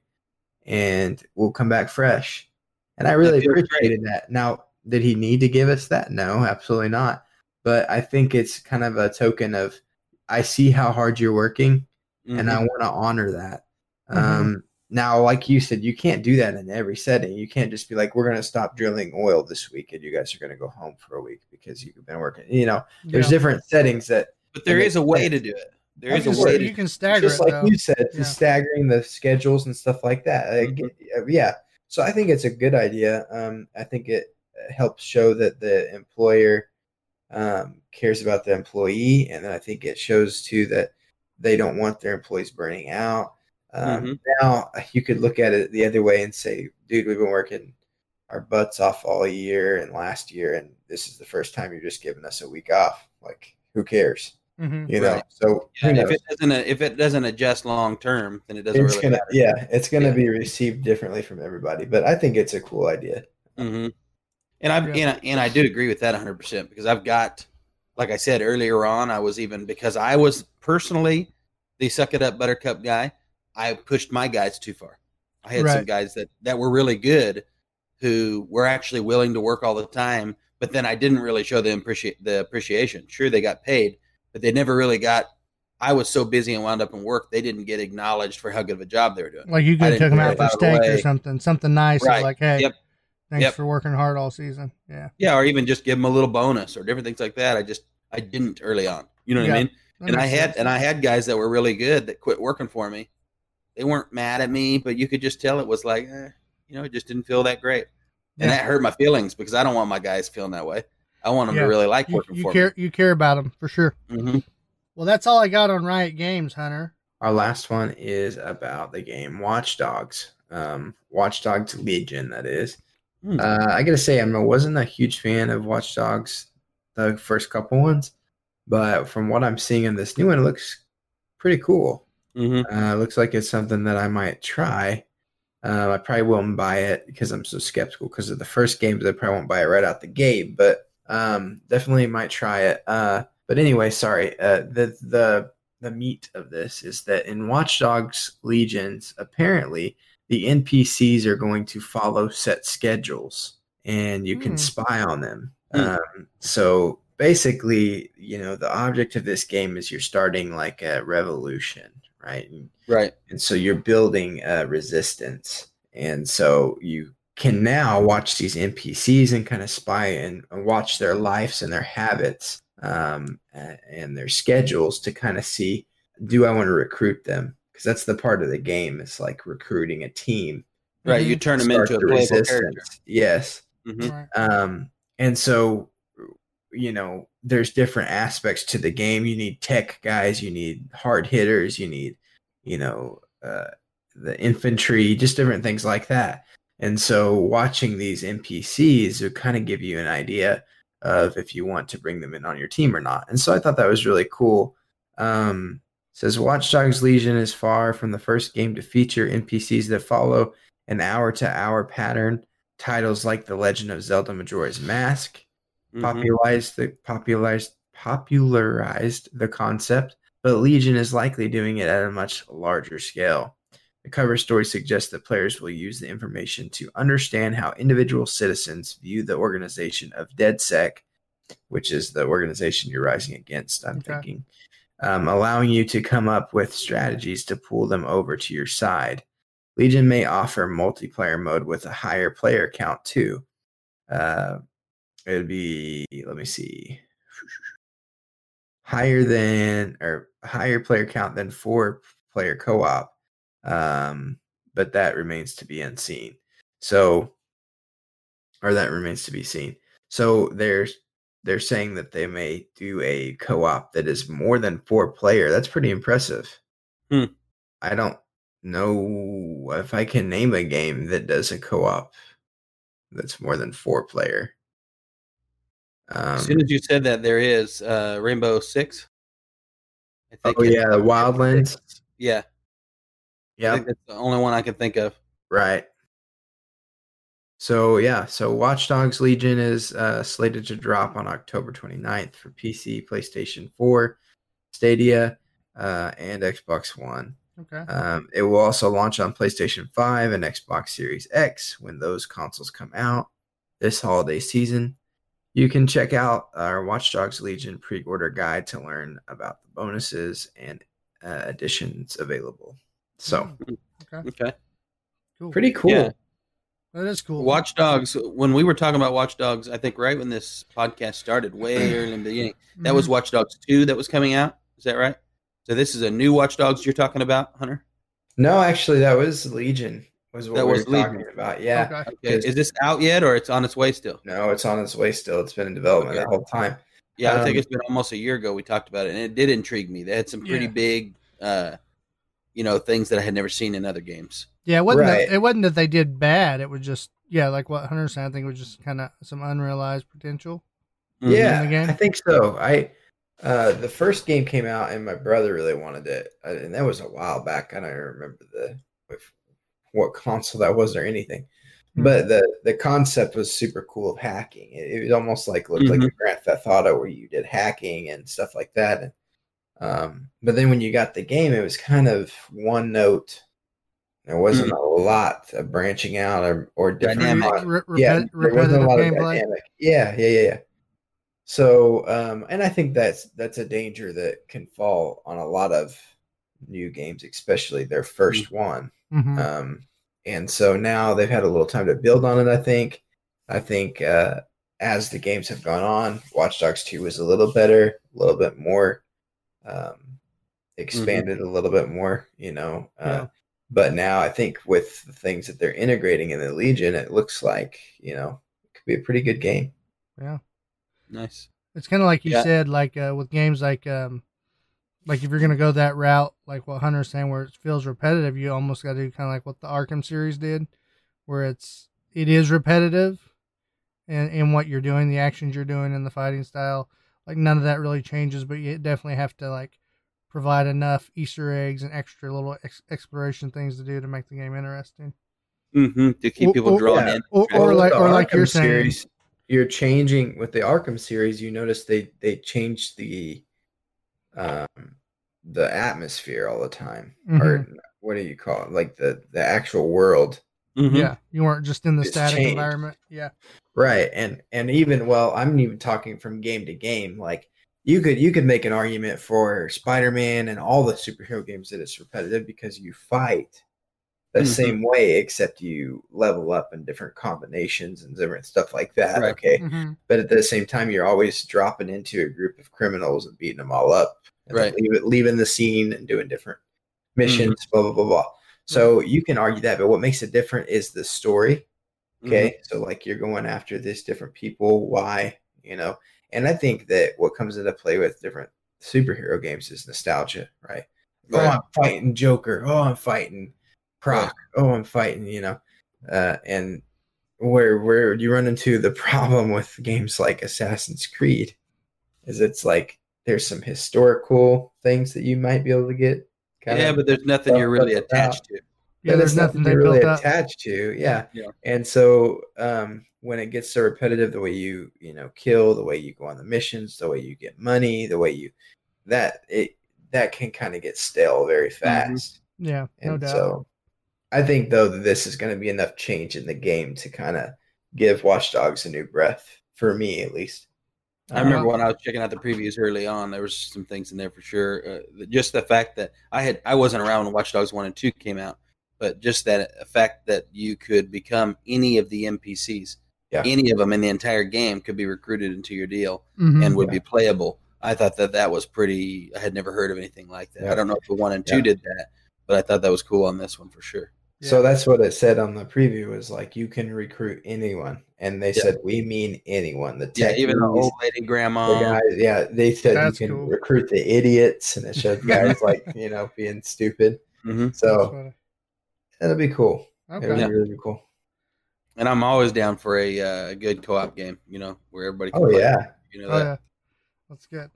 and we'll come back fresh." And I really
That feels great.
appreciated that. Now, did he need to give us that? No, absolutely not. But I think it's kind of a token of I see how hard you're working, and I
Mhm.
want to honor that.
Mhm.
Um, now, like you said, you can't do that in every setting. You can't just be like, "We're going to stop drilling oil this week, and you guys are going to go home for a week because you've been working." You know, there's
Yeah.
different settings that
but there is a
it-
way to do it. There
I
is a way
said
to
you can stagger
just
it,
like
though.
you said,
Yeah.
staggering the schedules and stuff like that. I
Mhm.
get- uh, yeah, so I think it's a good idea. Um, I think it uh, helps show that the employer um, cares about the employee, and then I think it shows too that they don't want their employees burning out. Um,
Mhm.
Now you could look at it the other way and say, "Dude, we've been working our butts off all year and last year, and this is the first time you're just giving us a week off. Like, who cares?
Mhm.
You know."
Right.
So who
And if it doesn't if it doesn't adjust long term, then it doesn't
it's
really
gonna
matter.
yeah it's gonna
Yeah.
be received differently from everybody but i think it's a cool idea
hmm And I
Yeah.
and I, and I do agree with that 100 percent because I've got, like I said earlier on, I was even because I was personally the suck it up Buttercup guy. I pushed my guys too far. I had some guys that that were really good, who were actually willing to work all the time, but then I didn't really show them appreciate the appreciation. Sure, they got paid, but they never really got. I was so busy and wound up in work, they didn't get acknowledged for how good of a job they were doing.
Like you could took them out for steak or something, something nice.
Right.
Like, hey,
Yep.
thanks
Yep.
for working hard all season. Yeah,
Yeah, or even just give them a little bonus or different things like that. I just I didn't early on. You know what
Yeah.
I mean?
That
and I had
sense.
and I had guys that were really good that quit working for me. They weren't mad at me, but you could just tell it was like, eh, you know, it just didn't feel that great, and
Yeah.
that hurt my feelings because I don't want my guys feeling that way. I want them
Yeah.
to really like
you,
working
you
for
care you care about them for sure.
me. hmm
Well, that's all I got on Riot Games, Hunter.
our last one is about the game watch dogs um watch dogs legion that is
Hmm.
uh i gotta say i wasn't a huge fan of watch dogs the first couple ones but from what i'm seeing in this new one it looks pretty cool
hmm
uh looks like it's something that i might try um, I probably won't buy it because I'm so skeptical because of the first games. I probably won't buy it right out the gate, but um, definitely might try it. Uh, but anyway, sorry. Uh, the the the meat of this is that in Watch Dogs Legions, apparently the NPCs are going to follow set schedules, and you can
Hmm.
spy on them.
Hmm.
Um, so basically, you know, the object of this game is you're starting like a revolution, right? And
Right.
and so you're building uh, resistance and so you can now watch these npcs and kind of spy and, and watch their lives and their habits um, and their schedules to kind of see do i want to recruit them because that's the part of the game it's like recruiting a team
Right. You turn them into a playable
resistance.
character.
yes
hmm
um, and so you know there's different aspects to the game. You need tech guys you need hard hitters you need you know uh, the infantry just different things like that. And so watching these npcs will kind of give you an idea of if you want to bring them in on your team or not. And so i thought that was really cool. Um, says watch dogs legion is far from the first game to feature npcs that follow an hour to hour pattern. Titles like The Legend of Zelda Majora's Mask
Mhm.
popularized the popularized popularized the concept, but Legion is likely doing it at a much larger scale. The cover story suggests that players will use the information to understand how individual citizens view the organization of DedSec, which is the organization you're rising against, I'm
Okay.
thinking, um, allowing you to come up with strategies to pull them over to your side. Legion may offer multiplayer mode with a higher player count too. Uh, it would be, let me see, higher than or higher player count than four player co-op um but that remains to be unseen. So or that remains to be seen. So there's they're saying that they may do a co-op that is more than four player. That's pretty impressive.
Hmm.
i don't know if i can name a game that does a co-op that's more than four player um,
as soon as you said that, there is uh, Rainbow Six. I
oh yeah the wildlands
Yeah, I
yeah
think that's the only one I can think of.
Right. So yeah, so Watch Dogs Legion is uh, slated to drop on October 29th for PC, PlayStation 4, Stadia, uh, and Xbox One.
Okay.
Um, it will also launch on PlayStation 5 and Xbox Series X when those consoles come out this holiday season. You can check out our Watchdogs Legion pre-order guide to learn about the bonuses and uh, additions available. So
Okay, okay.
Cool.
pretty cool.
Yeah.
That is cool.
Watchdogs, When we were talking about Watchdogs, I think right when this podcast started, way <clears throat> early in the beginning, that was
Mhm.
Watch Dogs Two that was coming out. Is that right? So this is a new Watchdogs you're talking about, Hunter?
No, actually, that was Legion. Was what
That
we
was
were talking
Legion.
about. Yeah.
Okay.
Okay, is this out yet, or it's on its way still?
No, it's on its way still. It's been in development
Okay.
the whole time.
Yeah, I think
Um,
it's been almost a year ago we talked about it, and it did intrigue me. They had some pretty
Yeah.
big, uh, you know, things that I had never seen in other games.
Yeah, it wasn't.
Right.
That, it wasn't that they did bad. It was just yeah, like what Hunter said. I think it was just kind of some unrealized potential.
Yeah,
the game?
I think so. I uh the first game came out and my brother really wanted it, uh, and that was a while back. I don't remember the if- what console that was or anything.
Hmm.
But the the concept was super cool of hacking. It, it was almost like looked like a Grand Theft Auto where you did hacking and stuff like that. And, um, but then when you got the game, it was kind of one note. There wasn't a lot of branching out or or different
Dynamic.
Re-
yeah, there wasn't a lot of dynamic. Yeah, yeah, yeah, yeah. So, um, and I think that's that's a danger that can fall on a lot of new games, especially their 1st one.
Mhm.
Um, and so now they've had a little time to build on it. I think. I think uh, as the games have gone on, Watch Dogs Two was a little better, a little bit more um, expanded, a little bit more. You know. Uh,
Yeah.
But now I think with the things that they're integrating in the Legion, it looks like you know it could be a pretty good game.
yeah,
Nice.
it's kind of like you
Yeah.
said, like uh, with games like um, like if you're gonna go that route, like what Hunter's saying, where it feels repetitive, you almost got to do kind of like what the Arkham series did, where it's it is repetitive, and in what you're doing, the actions you're doing, and the fighting style. Like none of that really changes, but you definitely have to like provide enough Easter eggs and extra little ex- exploration things to do to make the game interesting.
Mm-hmm, To keep people
or-
drawn
yeah.
in.
Or,
Well,
or like, or like you're saying,
series, you're changing with the Arkham series. You notice they they changed the um the atmosphere all the time, or what do you call it? Like the the actual world,
Mhm.
yeah, you weren't just in the
It's
static
changed.
environment. Yeah,
right? And and even well, I'm even talking from game to game. Like you could you could make an argument for Spider Man and all the superhero games that it's repetitive because you fight the
Mhm.
same way, except you level up in different combinations and different stuff like that.
Right.
Okay.
Mhm.
but at the same time you're always dropping into a group of criminals and beating them all up and
Right.
leave, leaving the scene and doing different missions blah blah blah blah so you can argue that but what makes it different is the story okay so like you're going after these different people why you know and i think that what comes into play with different superhero games is nostalgia right oh i'm fighting joker oh i'm fighting croc oh i'm fighting you know uh, and where where you run into the <laughs> problem with games like assassin's creed is it's like there's some historical things that you might be able to get
Yeah, but there's nothing you're really
that's
attached to.
Yeah,
that
there's
it's
nothing
to
they
really
up.
attached to. Yeah.
Yeah.
And so um, when it gets so repetitive, the way you you know kill, the way you go on the missions, the way you get money, the way you that it that can kind of get stale very fast.
Yeah, no doubt.
so I think though that this is going to be enough change in the game to kind of give Watchdogs a new breath for me at least.
I remember when I was checking out the previews early on, there was some things in there for sure. Uh, just the fact that I had I wasn't around when Watch Dogs one and two came out, but just that fact that you could become any of the NPCs,
Yeah.
any of them in the entire game could be recruited into your deal
Mhm.
and would
Yeah.
be playable. I thought that that was pretty. I had never heard of anything like that.
Yeah.
I don't know if the one and two
Yeah.
did that, but I thought that was cool on this one for sure.
So that's what it said on the preview is like you can recruit anyone, and they
Yeah.
said we mean anyone. The
Yeah, even the old lady
the
grandma.
guys, yeah, they said
That's
you can
cool.
recruit the idiots, and it showed <laughs> guys like you know being stupid.
hmm
So that'll be cool. It'll be
Yeah.
really cool.
And I'm always down for a, uh, a good co-op game. You know, where everybody. Can
Oh
play.
yeah,
You know
Oh
that.
yeah, that's good.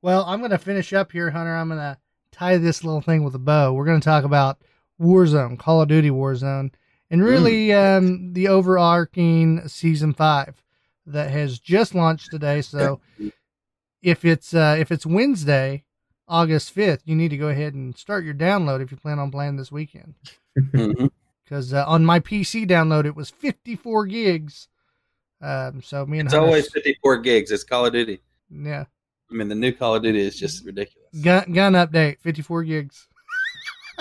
Well, I'm going to finish up here, Hunter. I'm going to tie this little thing with a bow. We're going to talk about Warzone, Call of Duty Warzone, and really um, the overarching season five that has just launched today. So if it's uh, if it's Wednesday, August fifth, you need to go ahead and start your download if you plan on playing this weekend. Because uh, on my PC download, it was 54 gigs. Um, so me and
It's
Hunter-
always 54 gigs. It's Call of Duty.
yeah.
I mean, the new Call of Duty is just ridiculous.
gun gun update 54 gigs.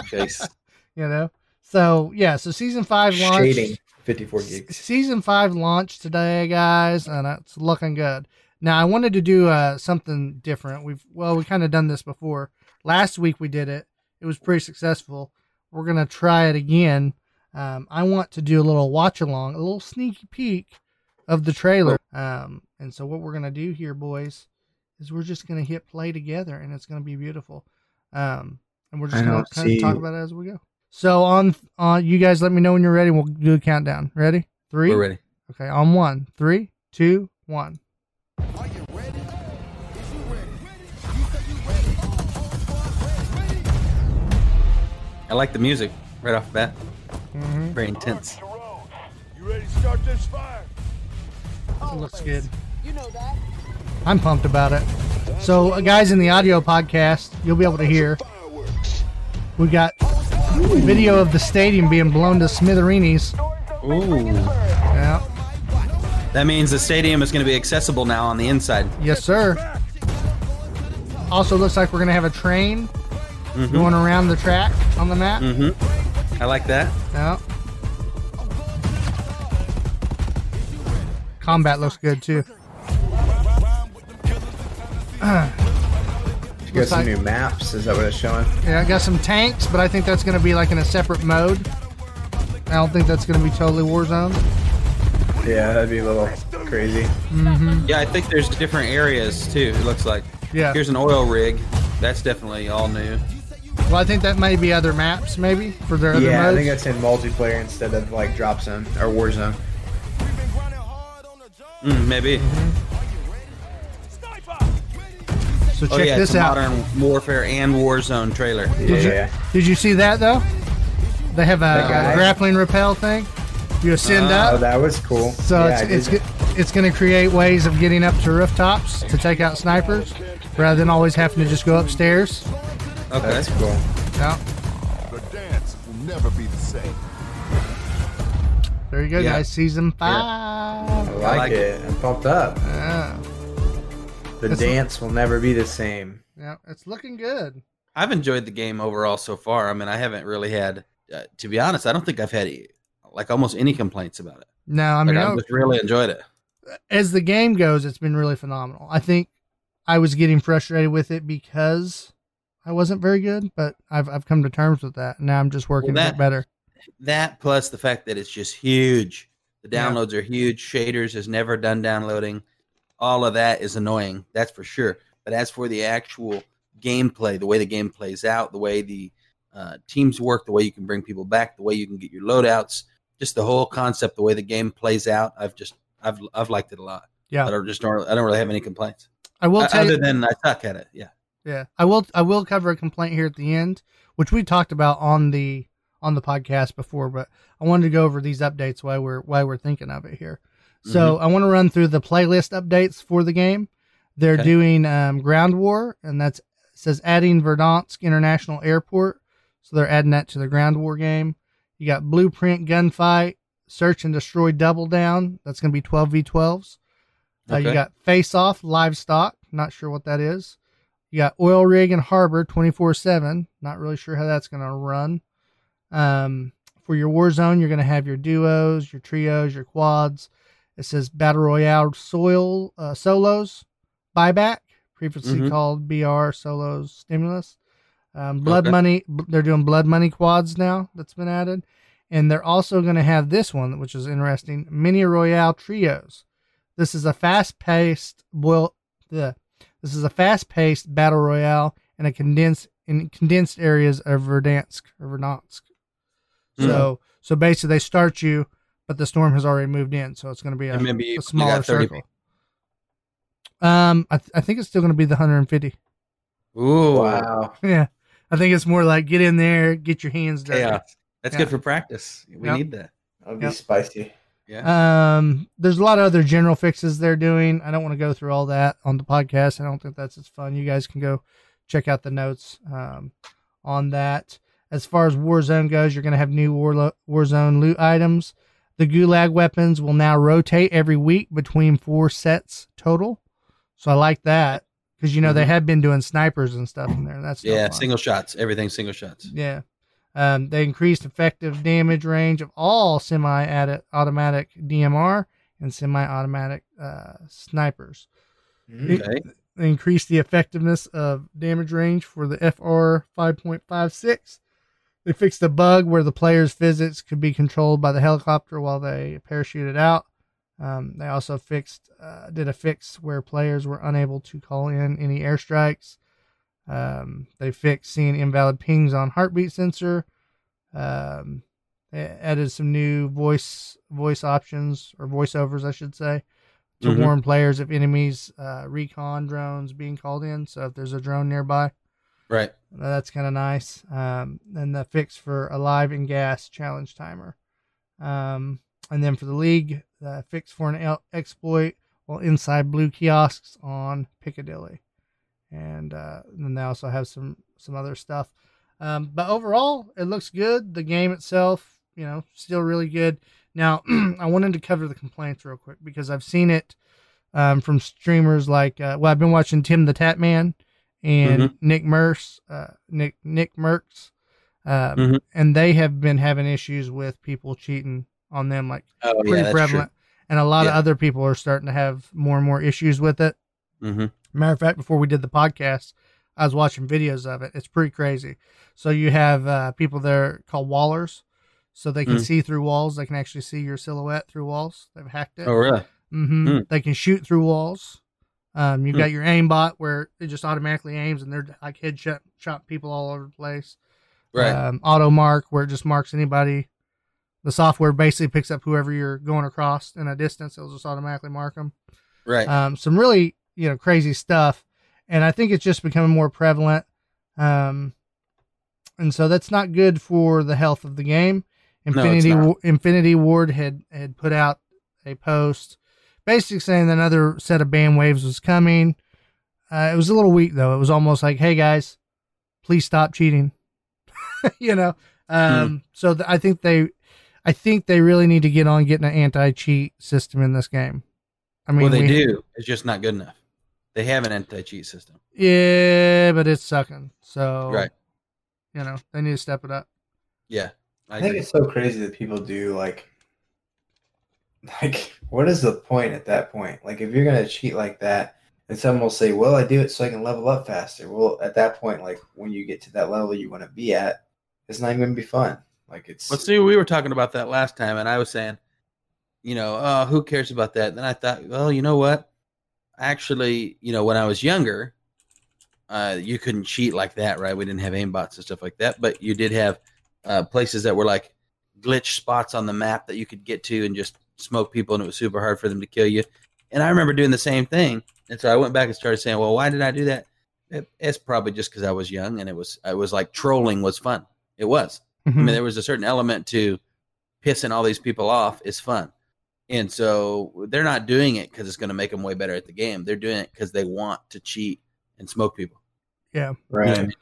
Chase. <laughs>
you know? So yeah so season five launched.
Shading fifty four gigs.
season five launched today guys and it's looking good. Now i wanted to do uh something different. We've well we kind of done this before. Last week we did it. It was pretty successful. We're gonna try it again. Um i want to do a little watch along a little sneaky peek of the trailer. Um and so what we're gonna do here boys is we're just gonna hit play together and it's gonna be beautiful. Um and we're just gonna kind of talk about it as we go. So on on you guys let me know when you're ready we'll do a countdown. Ready? Three?
We're ready.
okay on one. Three two one.
I like the music right off the bat.
mm-hmm.
Very intense.
You ready to start this fire?
it looks good.
You know that.
I'm pumped about it so uh, guys in the audio podcast you'll be able to hear we got video of the stadium being blown to smithereens
Ooh.
yeah
That means the stadium is going to be accessible now on the inside.
yes sir also looks like we're gonna have a train
Mhm.
going around the track on the map
Mm-hmm. I like that.
Yeah. Combat looks good too.
You got some
like-
new maps. Is that what it's showing?
Yeah, I got some tanks, but I think that's going to be like in a separate mode. I don't think that's going to be totally Warzone.
Yeah, that'd be a little crazy.
Yeah, I think there's different areas too. It looks like.
Yeah.
Here's an oil rig. That's definitely all new.
Well, I think that may be other maps, maybe for their other
Yeah, I think that's in multiplayer instead of like drop zone or war zone.
Mm, maybe.
So
Oh
check
yeah,
this
it's a
out.
modern warfare and Warzone trailer.
Yeah,
Did you, did you see that though? They have a,
That
grappling rappel thing. You ascend
Ah,
Oh, that was cool.
so
yeah,
it's it's it's going to create ways of getting up to rooftops to take out snipers, rather than always having to just go upstairs.
Okay.
that's cool.
Yeah.
The dance will never be the same.
There you go,
Yeah.
guys. Season
I
five.
like,
like
it. I'm pumped up.
Yeah.
The
That's-
dance will never be the same.
yeah, it's looking good.
I've enjoyed the game overall so far. I mean, I haven't really had, uh, to be honest, I don't think I've had like almost any complaints about it.
No, I
Like,
mean,
I
I-
just really enjoyed it.
as the game goes, it's been really phenomenal. I think I was getting frustrated with it because I wasn't very good, but I've I've come to terms with that. Now I'm just working
Well,
to
that-
get better.
That plus the fact that it's just huge. The
Yeah.
downloads are huge. Shaders has never done downloading. All of that is annoying. That's for sure. But as for the actual gameplay, the way the game plays out, the way the uh, teams work, the way you can bring people back, the way you can get your loadouts, just the whole concept, the way the game plays out, I've just I've I've liked it a lot.
Yeah.
I don't just don't, I don't really have any complaints
I will tell
other
you,
than I suck at it. Yeah.
yeah, I will I will cover a complaint here at the end, which we talked about on the on the podcast before, but I wanted to go over these updates while we're while we're thinking of it here. So I want to run through the playlist updates for the game. They're
Okay.
doing um, Ground War, and that's says adding Verdansk International Airport. So they're adding that to the Ground War game. You got Blueprint Gunfight, Search and Destroy Double Down. That's going to be 12v12s. Uh, You got Face Off Livestock. Not sure what that is. You got Oil Rig and Harbor 24 7. Not really sure how that's going to run. Um, for your Warzone, you're going to have your duos, your trios, your quads. It says Battle Royale soil uh, solos buyback, previously
Mhm.
called BR solos stimulus. Um, blood
Okay.
money, they're doing blood money quads now. That's been added, and they're also going to have this one, which is interesting: mini royale trios. This is a fast-paced boil. The this is a fast-paced battle royale in a condensed in condensed areas of Verdansk or Verdansk. So so basically, they start you, but the storm has already moved in, so it's going to be a,
maybe
a smaller circle. Um, I, th- I think it's still going to be the 150.
Ooh,
Wow.
Yeah, I think it's more like get in there, get your hands dirty.
chaos. That's
Yeah.
good for practice. We
Yep.
need that.
That'll be
Yep.
spicy.
Yeah.
Um, there's a lot of other general fixes they're doing. I don't want to go through all that on the podcast. I don't think that's as fun. You guys can go check out the notes um, on that. As far as Warzone goes, you're going to have new War Warzone loot items. The Gulag weapons will now rotate every week between four sets total. So I like that because you know they
Mhm.
have been doing snipers and stuff in there. That's
yeah. Single shots. Everything single shots.
Yeah. Um, they increased effective damage range of all semi-automatic DMR and semi-automatic uh, snipers.
Mm.
Okay.
They increased the effectiveness of damage range for the FR 5.56. They fixed a bug where the player's physics could be controlled by the helicopter while they parachuted out. Um, they also fixed uh, did a fix where players were unable to call in any airstrikes. Um, they fixed seeing invalid pings on heartbeat sensor. Um, they added some new voice voice options or voiceovers, I should say, to
Mhm.
warn players of enemies uh, recon drones being called in. So if there's a drone nearby,
Right.
that's kind of nice. Um, and the fix for alive and gas challenge timer. Um, and then for the league, the fix for an el- exploit while inside blue kiosks on Piccadilly. And uh, then they also have some some other stuff. Um, but overall, it looks good. The game itself, you know, still really good. Now, <clears throat> I wanted to cover the complaints real quick because I've seen it um, from streamers like, uh, well, I've been watching Tim the Tatman and Nick Merce, uh, Nick Nick Mercs, um,
Mhm.
and they have been having issues with people cheating on them, like
Oh
pretty
yeah,
prevalent. And a lot of other people are starting to have more and more issues with it.
true. hmm
Matter of fact, before we did the podcast, I was watching videos of it. It's pretty crazy. So you have uh, people there called wallers, so they can
Mm.
see through walls. They can actually see your silhouette through walls. They've hacked it.
Oh really?
hmm
Mm.
They can shoot through walls. Um, you've
Hmm.
got your aimbot where it just automatically aims, and they're like headshot shot people all over the place.
Right.
Um, auto mark where it just marks anybody. The software basically picks up whoever you're going across in a distance. It'll just automatically mark them
right.
um, some really you know crazy stuff and i think it's just becoming more prevalent um, and so that's not good for the health of the game infinity. Wa- infinity ward had had put out a post basically saying that another set of ban waves was coming uh, it was a little weak though it was almost like hey guys please stop cheating <laughs> you know um, so th- i think they i think they really need to get on getting an anti-cheat system in this game i mean
well, they
we-
do. It's just not good enough. They have an anti-cheat system.
Yeah, but it's sucking. So
Right.
you know, they need to step it up.
Yeah. I,
I think
agree.
it's so crazy that people do like <laughs> like what is the point at that point? Like if you're gonna cheat like that and someone will say, Well, I do it so I can level up faster. Well, at that point, like when you get to that level you want to be at, it's not even gonna be fun. Like it's
let's see, we were talking about that last time, and I was saying, you know, oh, who cares about that? Then I thought, well, you know what? Actually, you know, when I was younger, uh, you couldn't cheat like that, right? We didn't have aimbots and stuff like that, but you did have uh, places that were like glitch spots on the map that you could get to and just smoke people, and it was super hard for them to kill you. And I remember doing the same thing, and so I went back and started saying, well, why did I do that? It, it's probably just because I was young, and it was I was like trolling was fun. It was I
Mhm.
mean, there was a certain element to pissing all these people off is fun. And so they're not doing it because it's going to make them way better at the game. They're doing it because they want to cheat and smoke people.
yeah.
You know I
Right.
mean?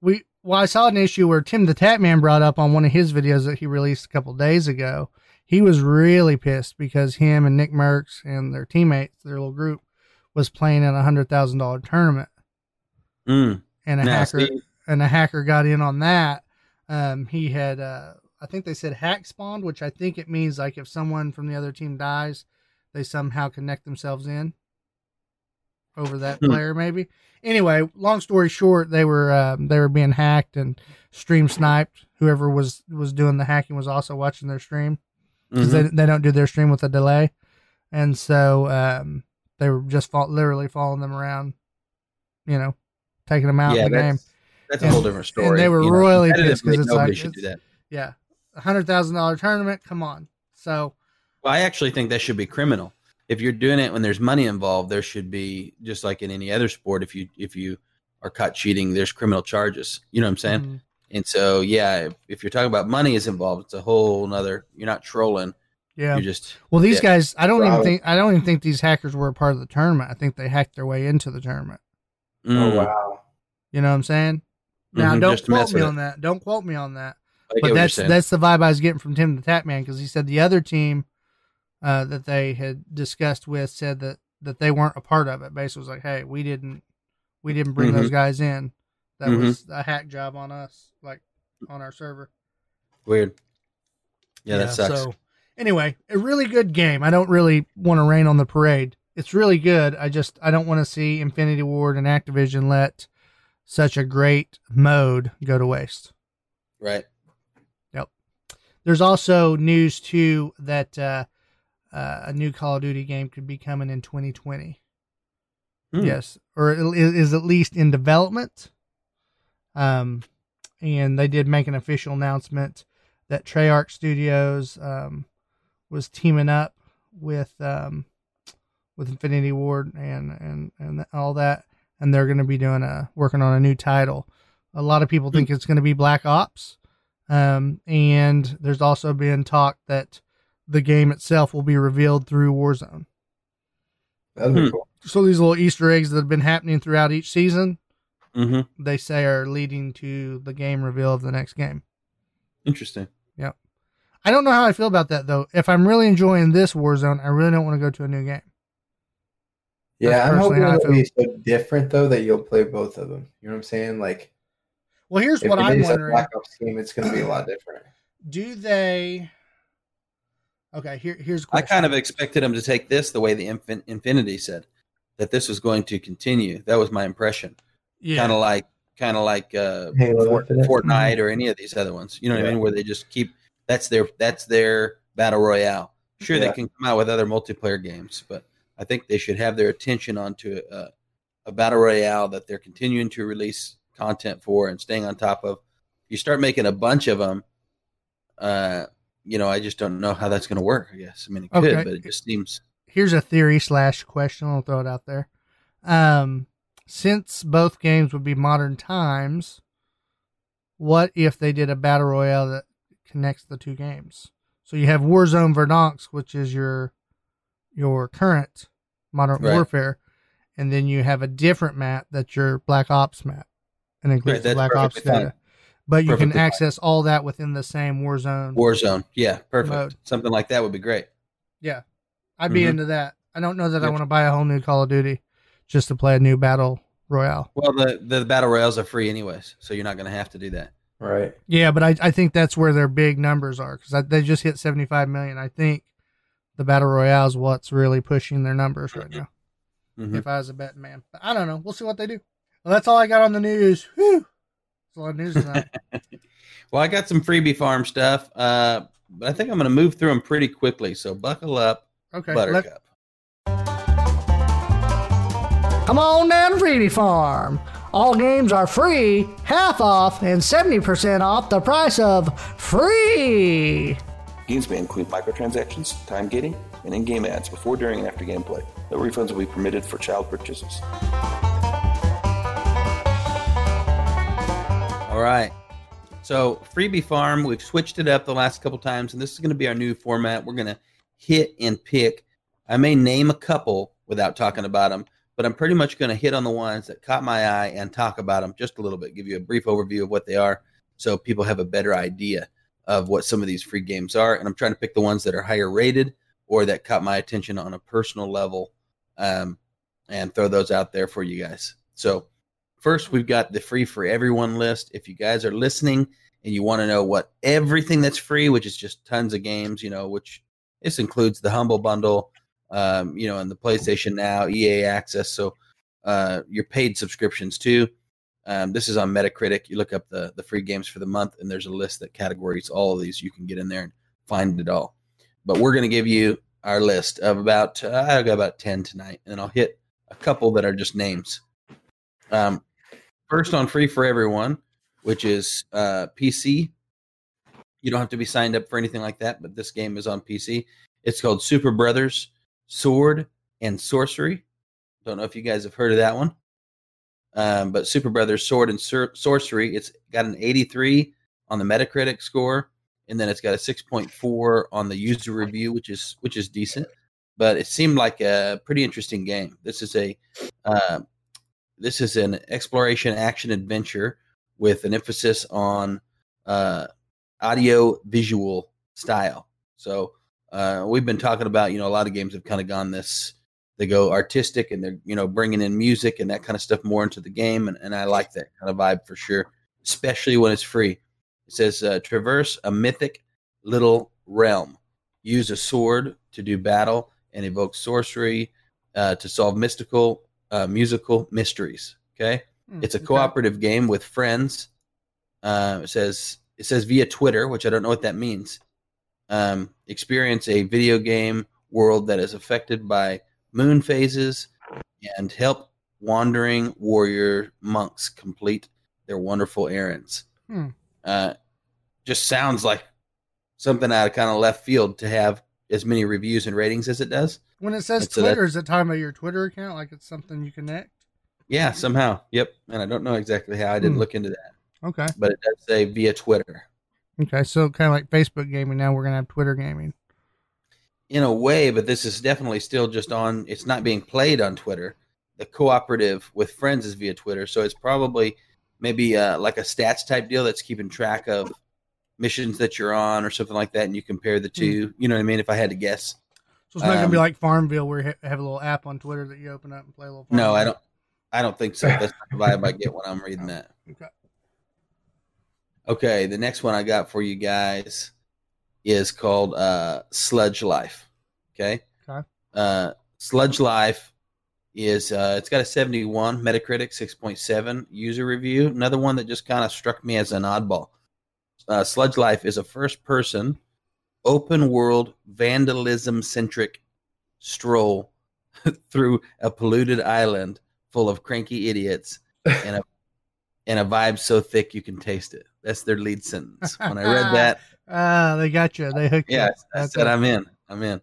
We well, I saw an issue where Tim the Tatman brought up on one of his videos that he released a couple days ago. He was really pissed because him and Nick Mercs and their teammates, their little group, was playing in a hundred thousand dollar tournament,
Mm.
and a hacker and a hacker got in on that. Um, he had, uh, I think they said hack spawned, which I think it means like if someone from the other team dies, they somehow connect themselves in over that
Hmm.
player, maybe. Anyway, long story short, they were um, they were being hacked and stream sniped. Whoever was was doing the hacking was also watching their stream because
mhm.
they they don't do their stream with a delay, and so um, they were just fall, literally following them around, you know, taking them out
yeah,
in the game.
that's, that's a whole different story.
and they were
You know,
royally pissed 'cause
competitively,
it's like-
should do
it's-
that.
Yeah, a hundred thousand dollar tournament. Come on. So
Well, I actually think that should be criminal. If you're doing it when there's money involved, there should be just like in any other sport. If you if you are caught cheating, there's criminal charges. You know what I'm saying?
mm,
And so, yeah, if, if you're talking about money is involved, it's a whole nother. You're not trolling.
yeah.
You're just
Well, these
yeah.
guys, I don't even think I don't even think these hackers were a part of the tournament. I think they hacked their way into the tournament.
Oh
mm,
wow.
You know what I'm saying? Now,
mhm,
don't
just to mess
quote me
with
on that. Don't quote me on that. But that's that's the vibe I was getting from Tim the Tatman because he said the other team uh, that they had discussed with said that that they weren't a part of it. Basically, was like, hey, we didn't we didn't bring
Mhm.
those guys in. That
Mhm.
was a hack job on us, like on our server.
weird. Yeah, that sucks.
So anyway, a really good game. I don't really want to rain on the parade. It's really good. I just I don't want to see Infinity Ward and Activision let such a great mode go to waste.
right. Yep.
There's also news too that uh, uh, a new Call of Duty game could be coming in 2020.
Hmm.
Yes, or is at least in development. Um, and they did make an official announcement that Treyarch Studios um, was teaming up with um, with Infinity Ward and and and all that, and they're going to be doing a working on a new title. A lot of people think it's going to be Black Ops, um, and there's also been talk that the game itself will be revealed through Warzone.
That'd be
Hmm.
cool.
So these little Easter eggs that have been happening throughout each season,
Mm-hmm.
they say are leading to the game reveal of the next game.
Interesting. Yep.
I don't know how I feel about that though. If I'm really enjoying this Warzone, I really don't want to go to a new game.
Yeah, I'm hoping
how
it'll be so different though that you'll play both of them. You know what I'm saying? Like
Well, here's
if
what
it
I'm
is a
wondering:
Black Ops game, it's going to be a lot different.
Do they? Okay, here here's a
I
question.
kind of expected them to take this the way the Infin- Infinity said that this was going to continue. That was my impression.
Yeah.
Kind of like, kind of like uh,
Halo
Fort, Fortnite or any of these other ones. You know what I mean? Where they just keep that's their that's their battle royale. Sure,
Yeah.
they can come out with other multiplayer games, but I think they should have their attention onto a, a battle royale that they're continuing to release content for and staying on top of. You start making a bunch of them. Uh, you know, I just don't know how that's going to work. I guess. I mean, it could, but it just seems.
here's a theory slash question. I'll throw it out there. Um, since both games would be modern times, what if they did a battle royale that connects the two games? So you have Warzone Verdansk, which is your your current Modern
Right.
Warfare, and then you have a different map that's your Black Ops map, and includes
Right,
Black Ops
perfectly fine.
data. But you can
Perfectly fine.
access all that within the same Warzone.
Warzone, yeah, perfect.
Mode.
Something like that would be great.
Yeah, I'd be
Mhm.
into that. I don't know that I want to buy a whole new Call of Duty just to play a new battle royale.
Well, the the battle royales are free anyways, so you're not going to have to do that.
Right.
Yeah, but I, I think that's where their big numbers are because they just hit 75 million. I think the battle royale is what's really pushing their numbers right now.
Mhm.
If I was a betting man, but I don't know. We'll see what they do. Well, that's all I got on the news. Whew. That's a lot of news tonight. <laughs>
Well, I got some freebie farm stuff, uh, but I think I'm going to move through them pretty quickly. So buckle up,
Okay, let, Come on down to Freebie Farm. All games are free, half off, and 70% off the price of free.
Games may include microtransactions, time gating, and in-game ads before, during, and after gameplay. No refunds will be permitted for child purchases.
All right. So freebie farm, we've switched it up the last couple times, and this is going to be our new format. We're going to hit and pick. I may name a couple without talking about them, but I'm pretty much going to hit on the ones that caught my eye and talk about them just a little bit, give you a brief overview of what they are, so people have a better idea of what some of these free games are. And I'm trying to pick the ones that are higher rated or that caught my attention on a personal level, um, and throw those out there for you guys. So first, we've got the free for everyone list. If you guys are listening and you want to know what everything that's free, which is just tons of games, you know, which this includes the Humble Bundle, um, you know, and the PlayStation Now, EA Access. So uh, your paid subscriptions too. Um, this is on Metacritic. You look up the the free games for the month, and there's a list that categories all of these. You can get in there and find it all. But we're going to give you our list of about uh, I got about ten tonight, and I'll hit a couple that are just names. Um, first on free for everyone, which is uh, PC. You don't have to be signed up for anything like that, but this game is on PC. It's called Super Brothers Sword and Sorcery. Don't know if you guys have heard of that one. Um, but Super Brothers Sword and Sor- Sorcery, it's got an 83 on the Metacritic score, and then it's got a 6.4 on the user review, which is which is decent. But it seemed like a pretty interesting game. This is a uh, this is an exploration action adventure with an emphasis on uh, audio visual style. So uh, we've been talking about you know a lot of games have kind of gone this they go artistic and they're you know bringing in music and that kind of stuff more into the game and, and i like that kind of vibe for sure especially when it's free. It says uh, traverse a mythic little realm. Use a sword to do battle and evoke sorcery uh, to solve mystical uh, musical mysteries. Okay?
Hmm,
it's a
okay.
cooperative game with friends. Uh, it says it says via twitter which i don't know what that means um, experience a video game world that is affected by moon phases and help wandering warrior monks complete their wonderful errands.
Hmm.
Uh, just sounds like something out of kind of left field to have as many reviews and ratings as it does.
When it says
so
Twitter, is it talking about your Twitter account? Like it's something you connect?
Yeah, somehow. Yep. And I don't know exactly how. I didn't
Hmm.
look into that,
Okay.
but it does say via Twitter.
Okay. So kind of like Facebook gaming. Now we're gonna have Twitter gaming.
in a way, but this is definitely still just on. It's not being played on Twitter. The cooperative with friends is via Twitter, so it's probably maybe uh, like a stats type deal that's keeping track of missions that you're on or something like that, and you compare the two. You know what I mean? If I had to guess,
So it's not gonna be
Um,
like Farmville where you have a little app on Twitter that you open up and play a little. Farmville.
no, I don't. I don't think so. That's not the vibe I get when I'm reading that.
Okay.
Okay, the next one I got for you guys is called uh, Sludge Life. Okay.
Okay.
Uh, Sludge Life is uh, it's got a 71 Metacritic, 6.7 user review. Another one that just kind of struck me as an oddball. Uh, Sludge Life is a first-person, open world, vandalism centric stroll <laughs> through a polluted island full of cranky idiots <laughs> and a and a vibe so thick you can taste it. That's their lead sentence. When I read that, <laughs>
Ah, they got you. They hooked
yeah,
you.
I
That's
said
it.
I'm in. I'm in.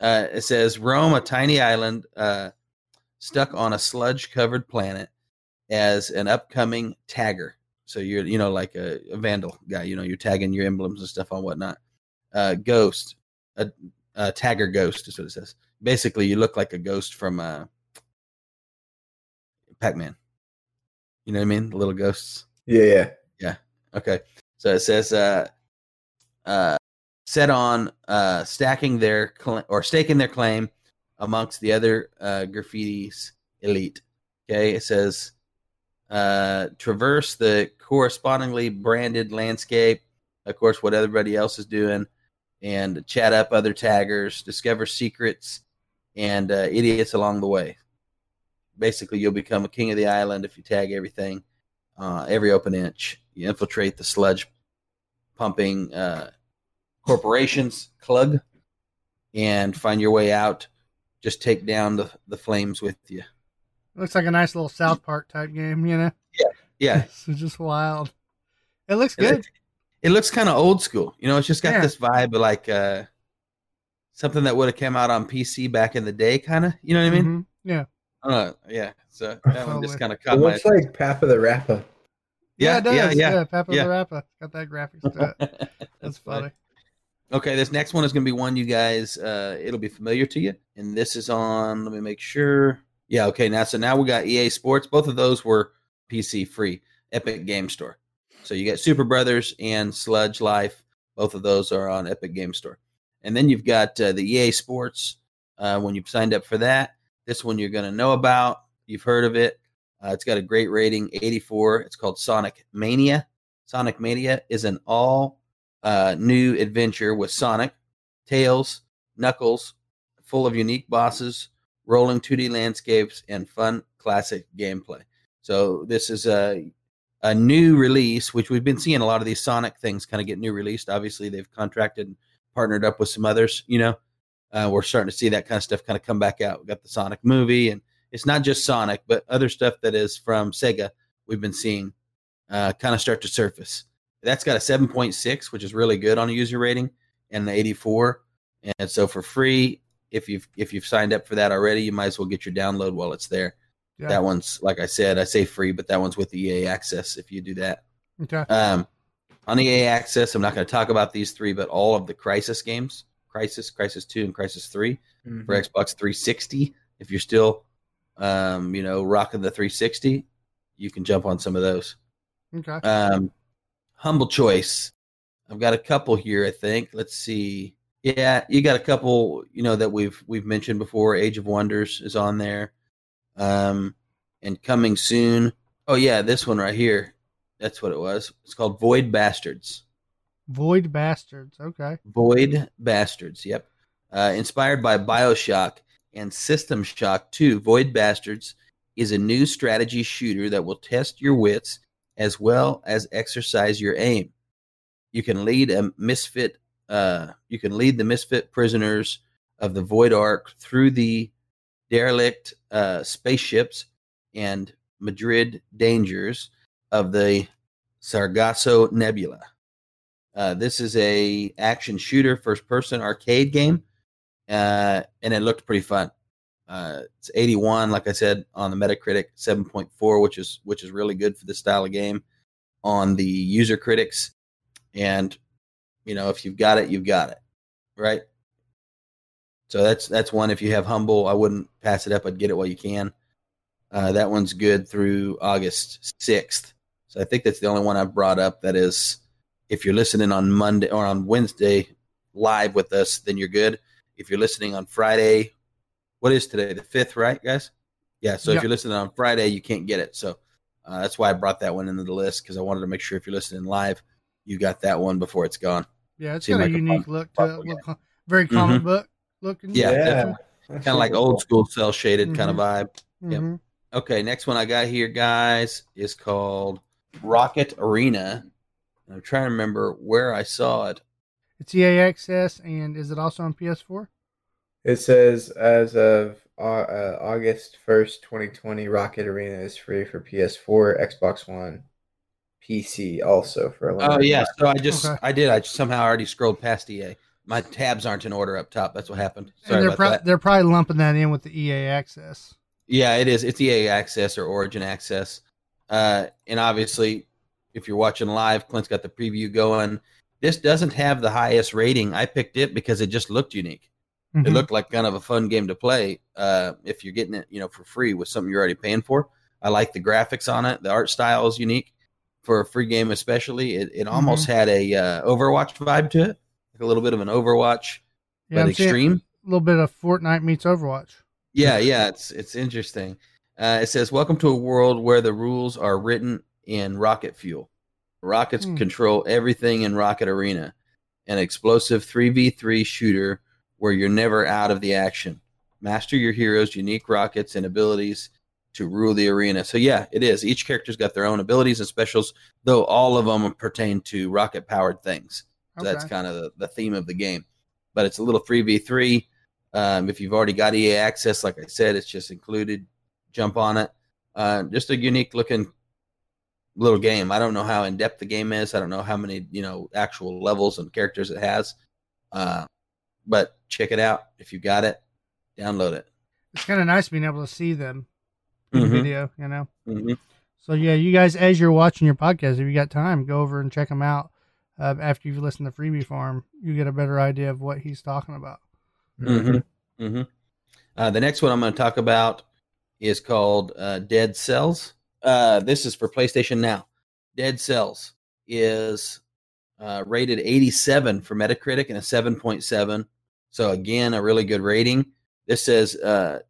Uh, it says Rome, a tiny island uh, stuck on a sludge-covered planet as an upcoming tagger. So you're, you know, like a, a vandal guy. You know, you're tagging your emblems and stuff on whatnot. Uh, ghost, a, a tagger ghost is what it says. Basically, you look like a ghost from uh, Pac-Man. You know what I mean? The little ghosts.
Yeah, yeah.
Okay. So it says uh uh set on uh stacking their cl- or staking their claim amongst the other uh graffiti's elite. Okay, it says uh traverse the correspondingly branded landscape, of course what everybody else is doing and chat up other taggers, discover secrets and uh, idiots along the way. Basically, you'll become a king of the island if you tag everything uh, every open inch. You infiltrate the sludge pumping uh, corporations, GLUG, and find your way out. Just take down the, the flames with you.
Looks like a nice little South Park type game, you know?
Yeah, Yeah. <laughs>
It's just wild. It looks
It
good.
looks- it looks kind of old school. You know, it's just got
Yeah.
this vibe of like uh, something that would have come out on PC back in the day, kind of. You know what I mean?
Mhm. Yeah.
Uh, yeah. So that one just kind of
It
caught my.
looks like Papa the Rappa.
Yeah, it does.
yeah,
Yeah,
yeah,
Papa
yeah.
the Rappa. It's got that graphics to it. That's funny.
Okay, this next one is going to be one you guys. Uh, it'll be familiar to you, and this is on. Let me make sure. Yeah, okay. Now, so now we got EA Sports. Both of those were PC free, Epic Game Store. So you got Super Brothers and Sludge Life. Both of those are on Epic Game Store, and then you've got uh, the EA Sports. Uh, when you've signed up for that, this one you're going to know about. You've heard of it. Uh, it's got a great rating, 84. It's called Sonic Mania. Sonic Mania is an all uh, new adventure with Sonic, Tails, Knuckles, full of unique bosses, rolling 2D landscapes, and fun classic gameplay. So this is a a new release, which we've been seeing a lot of these Sonic things kind of get new released. Obviously, they've contracted and partnered up with some others. You know, uh, we're starting to see that kind of stuff kind of come back out. We got the Sonic movie, and it's not just Sonic, but other stuff that is from Sega. We've been seeing uh, kind of start to surface. That's got a 7.6, which is really good on a user rating, and an 84. And so for free, if you've if you've signed up for that already, you might as well get your download while it's there.
Yeah.
That one's like I said, I say free, but that one's with EA access if you do that.
Okay.
Um, on EA access, I'm not going to talk about these three, but all of the Crysis games, Crysis, Crysis Two, and Crysis 3
Mhm.
for Xbox 360. If you're still, um, you know, rocking the 360, you can jump on some of those.
Okay.
Um, humble choice. I've got a couple here. I think. Let's see. Yeah, you got a couple. You know that we've we've mentioned before. Age of Wonders is on there, um, and coming soon. Oh yeah, this one right here. That's what it was. It's called Void Bastards.
Void Bastards. Okay.
Void Bastards. Yep. Uh, inspired by Bioshock and System Shock 2, Void Bastards is a new strategy shooter that will test your wits as well as exercise your aim. You can lead a misfit. Uh, you can lead the misfit prisoners of the Void Ark through the derelict uh, spaceships and Madrid dangers of the Sargasso Nebula. Uh, this is a action shooter, first person arcade game, uh, and it looked pretty fun. Uh, it's 81, like I said, on the Metacritic, 7.4, which is which is really good for this style of game. On the user critics, and you know if you've got it, you've got it, right? So that's that's one. If you have Humble, I wouldn't pass it up. I'd get it while you can. Uh, that one's good through August 6th. So I think that's the only one I've brought up that is if you're listening on Monday or on Wednesday live with us, then you're good. If you're listening on Friday, what is today? The fifth, right, guys? Yeah. So
Yeah.
if you're listening on Friday, you can't get it. So uh, that's why I brought that one into the list because I wanted to make sure if you're listening live, you got that one before it's gone.
Yeah, it's
Seemed
got a
like a
unique
fun-
look to it. Look, co- very comic
Mhm.
book looking.
Yeah,
Yeah.
Kind of like
really
old school cell shaded kind of vibe. Yep.
Mhm.
Okay, next one I got here, guys, is called Rocket Arena. I'm trying to remember where I saw it.
It's EA Access, and is it also on PS4?
It says as of uh, uh, August 1st, 2020, Rocket Arena is free for PS4, Xbox One, PC also for a
Oh
limited
yeah, so I just
Okay.
I did. I somehow already scrolled past EA. My tabs aren't in order up top. That's what happened. Sorry
and they're
about
pro-
that.
they're probably lumping that in with the EA Access.
Yeah, it is. It's EA Access or Origin Access. Uh, and obviously, if you're watching live, Clint's got the preview going. This doesn't have the highest rating. I picked it because it just looked unique. It
Mhm.
looked like kind of a fun game to play. Uh, if you're getting it, you know, for free with something you're already paying for. I like the graphics on it. The art style is unique for a free game, especially. It, it almost had a uh, Overwatch vibe to it, like a little bit of an Overwatch,
yeah,
but
I'm
extreme.
a little bit of Fortnite meets Overwatch.
Yeah, yeah, it's it's interesting. Uh, it says, "Welcome to a world where the rules are written in rocket fuel. Rockets
Hmm.
control everything in Rocket Arena, an explosive three v three shooter where you're never out of the action. Master your heroes' unique rockets and abilities to rule the arena." So yeah, it is. Each character's got their own abilities and specials, though all of them pertain to rocket powered things. So that's kind of the, the theme of the game. But it's a little 3v3. Um, if you've already got EA access, like I said, it's just included. Jump on it. Uh, just a unique looking little game. I don't know how in depth the game is. I don't know how many you know actual levels and characters it has. Uh, but check it out if you got it. Download it.
It's kind of nice being able to see them in
Mhm.
video, you know.
Mhm.
So yeah, you guys, as you're watching your podcast, if you got time, go over and check them out. Uh, after you've listened to Freebie Farm, you get a better idea of what he's talking about.
hmm hmm Uh, the next one I'm going to talk about is called uh, Dead Cells. Uh, this is for PlayStation Now. Dead Cells is uh, rated 87 for Metacritic and a 7.7. So again, a really good rating. This says uh,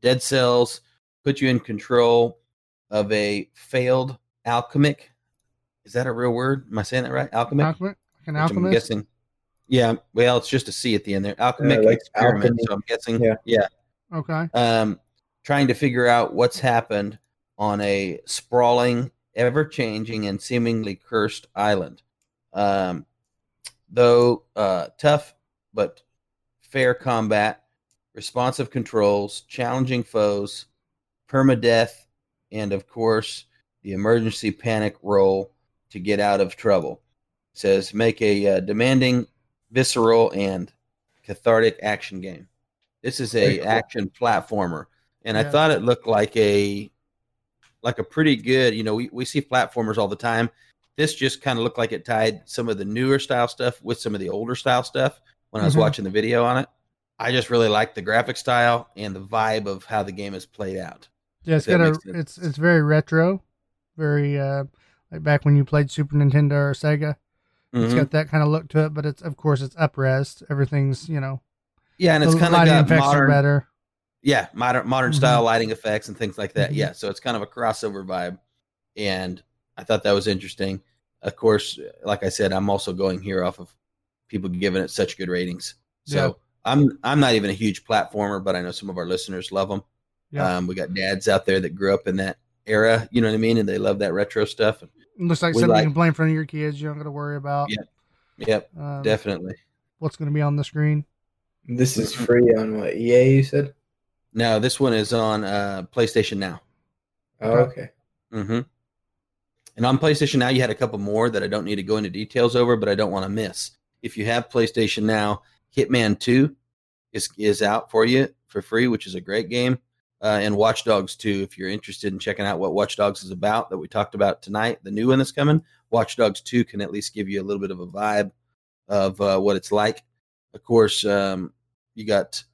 Dead Cells put you in control of a failed alchemic. Is that a real word? Am I saying that right? Alchemic.
Alchemist, an
which I'm guessing. Yeah, well, it's just a C at the end there. Alchemic
like
experiment.
alchemy.
So I'm guessing.
Yeah.
yeah.
Okay.
Um, trying to figure out what's happened on a sprawling, ever-changing, and seemingly cursed island. Um, though uh, tough but fair combat, responsive controls, challenging foes, permadeath, and of course the emergency panic roll to get out of trouble. It says make a uh, demanding, visceral, and cathartic action game. This is a
cool.
action platformer, and I thought it looked like a like a pretty good. You know, we, we see platformers all the time. This just kind of looked like it tied some of the newer style stuff with some of the older style stuff. When I was
Mhm.
watching the video on it, I just really liked the graphic style and the vibe of how the game is played out.
Yeah, it's got a. It's it's very retro, very uh like back when you played Super Nintendo or Sega. It's
Mhm.
got that kind of look to it, but it's of course it's upres. Everything's you know
Yeah, and it's kind of got modern,
better.
Yeah, modern modern
Mhm.
style lighting effects and things like that.
Mhm.
Yeah, so it's kind of a crossover vibe, and I thought that was interesting. Of course, like I said, I'm also going here off of people giving it such good ratings. So
Yeah.
I'm I'm not even a huge platformer, but I know some of our listeners love them.
Yeah.
Um, we got dads out there that grew up in that era, you know what I mean, and they love that retro stuff.
It looks like
we
something
like-
you can play in front of your kids. You don't got to worry about.
Yeah. Yep,
um,
definitely.
What's going to be on the screen?
This is free on what EA you said?
No, this one is on uh, PlayStation Now.
Oh,
Okay.
okay.
Mm-hmm. And on PlayStation Now, you had a couple more that I don't need to go into details over, but I don't want to miss. If you have PlayStation Now, Hitman Two is is out for you for free, which is a great game. Uh, and Watch Dogs 2, if you're interested in checking out what Watch Dogs is about that we talked about tonight, the new one that's coming, Watch Dogs 2 can at least give you a little bit of a vibe of uh, what it's like. Of course, um, you got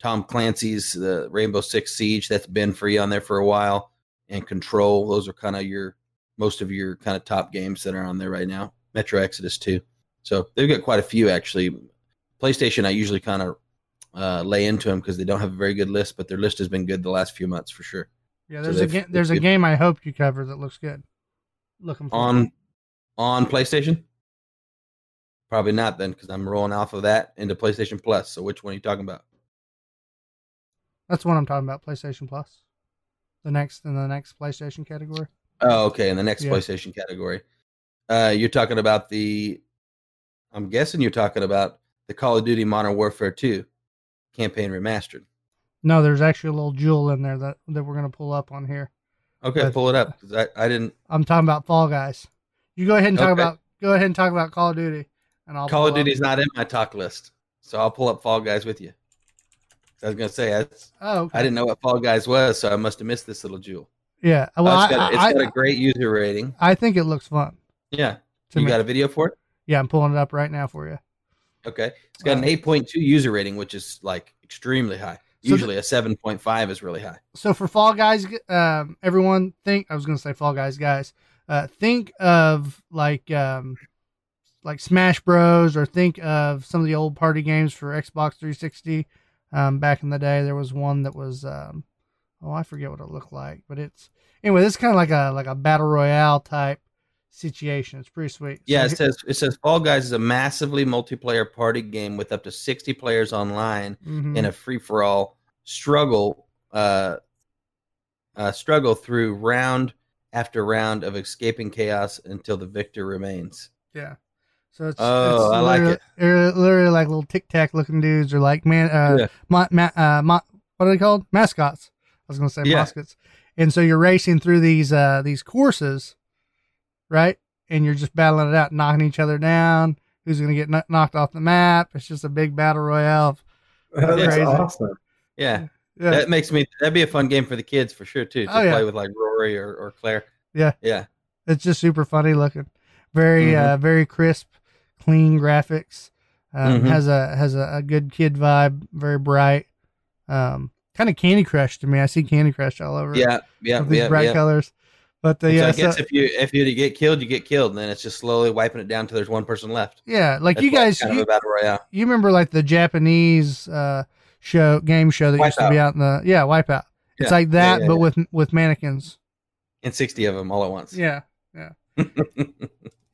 Tom Clancy's the Rainbow Six Siege that's been free on there for a while, and Control. Those are kind of your most of your kind of top games that are on there right now. Metro Exodus 2. So they've got quite a few actually. PlayStation, I usually kind of uh, lay into them because they don't have a very good list, but their list has been good the last few months for sure.
Yeah,
So
there's a ga- there's a
they've-
game I hope you cover that looks good. Looking for
On on PlayStation, probably not then because I'm rolling off of that into PlayStation Plus. So which one are you talking about?
That's what I'm talking about. PlayStation Plus. The next in the next PlayStation category.
Oh, okay. In the next
Yeah.
PlayStation category, uh, you're talking about the. I'm guessing you're talking about the Call of Duty Modern Warfare 2 campaign remastered.
No, there's actually a little jewel in there that that we're gonna pull up on here.
Okay,
But-
pull it up because I, I didn't.
I'm talking about Fall Guys. You go ahead and talk
Okay.
about go ahead and talk about Call of Duty, and I'll
Call of
up-
Duty's not in my talk list, so I'll pull up Fall Guys with you. I was gonna say I,
Oh, okay.
I didn't know what Fall Guys was, so I must have missed this little jewel.
Yeah. Well,
Oh,
I,
it's got, it's
I,
got a great user rating.
I think it looks fun.
Yeah, you
me.
got a video for it?
Yeah, I'm pulling it up right now for you.
Okay, it's got an
Uh,
8.2 user rating, which is like extremely high.
So
Usually a 7.5 is really high.
So for Fall Guys, um, everyone think I was gonna say Fall Guys, guys. Uh, think of like um, like Smash Bros. or think of some of the old party games for Xbox 360. Um, back in the day, there was one that was um, oh I forget what it looked like, but it's anyway. This is kind of like a like a battle royale type situation. It's pretty sweet.
Yeah,
So
it says it says Fall Guys is a massively multiplayer party game with up to 60 players online
Mhm.
in a free for all struggle uh, uh, struggle through round after round of escaping chaos until the victor remains.
Yeah. So it's
Oh,
it's
I like
literally,
it.
they're Literally like little tic tac looking dudes, or like man, uh,
Yeah.
ma- ma- uh, ma- what are they called? Mascots. I was gonna say
Yeah.
mascots. And so you're racing through these uh these courses, right? And you're just battling it out, knocking each other down. Who's gonna get kno- knocked off the map? It's just a big battle royale. <laughs>
That's
Crazy.
awesome.
Yeah,
Yeah.
that makes me that'd be a fun game for the kids for sure too to
Oh, yeah.
play with like Rory or, or Claire.
Yeah.
Yeah.
It's just super funny looking. Very
Mhm.
uh very crisp, clean graphics. Um,
Mhm.
has a has a, a good kid vibe, very bright. Um kind of Candy Crush to me. I see Candy Crush all over.
Yeah. Yeah.
these
Yeah.
bright
yeah.
colors. But the yeah,
I guess
so-
if you if you get killed, you get killed, and then it's just slowly wiping it down till there's one person left.
yeah, like
That's
you guys
kind
you,
of a battle royale.
you remember like the Japanese uh show game show that used to be out in the yeah, Wipeout. It's
Yeah,
like
yeah,
that
yeah,
but
yeah.
with with mannequins.
and sixty of them all at once.
Yeah. Yeah. <laughs>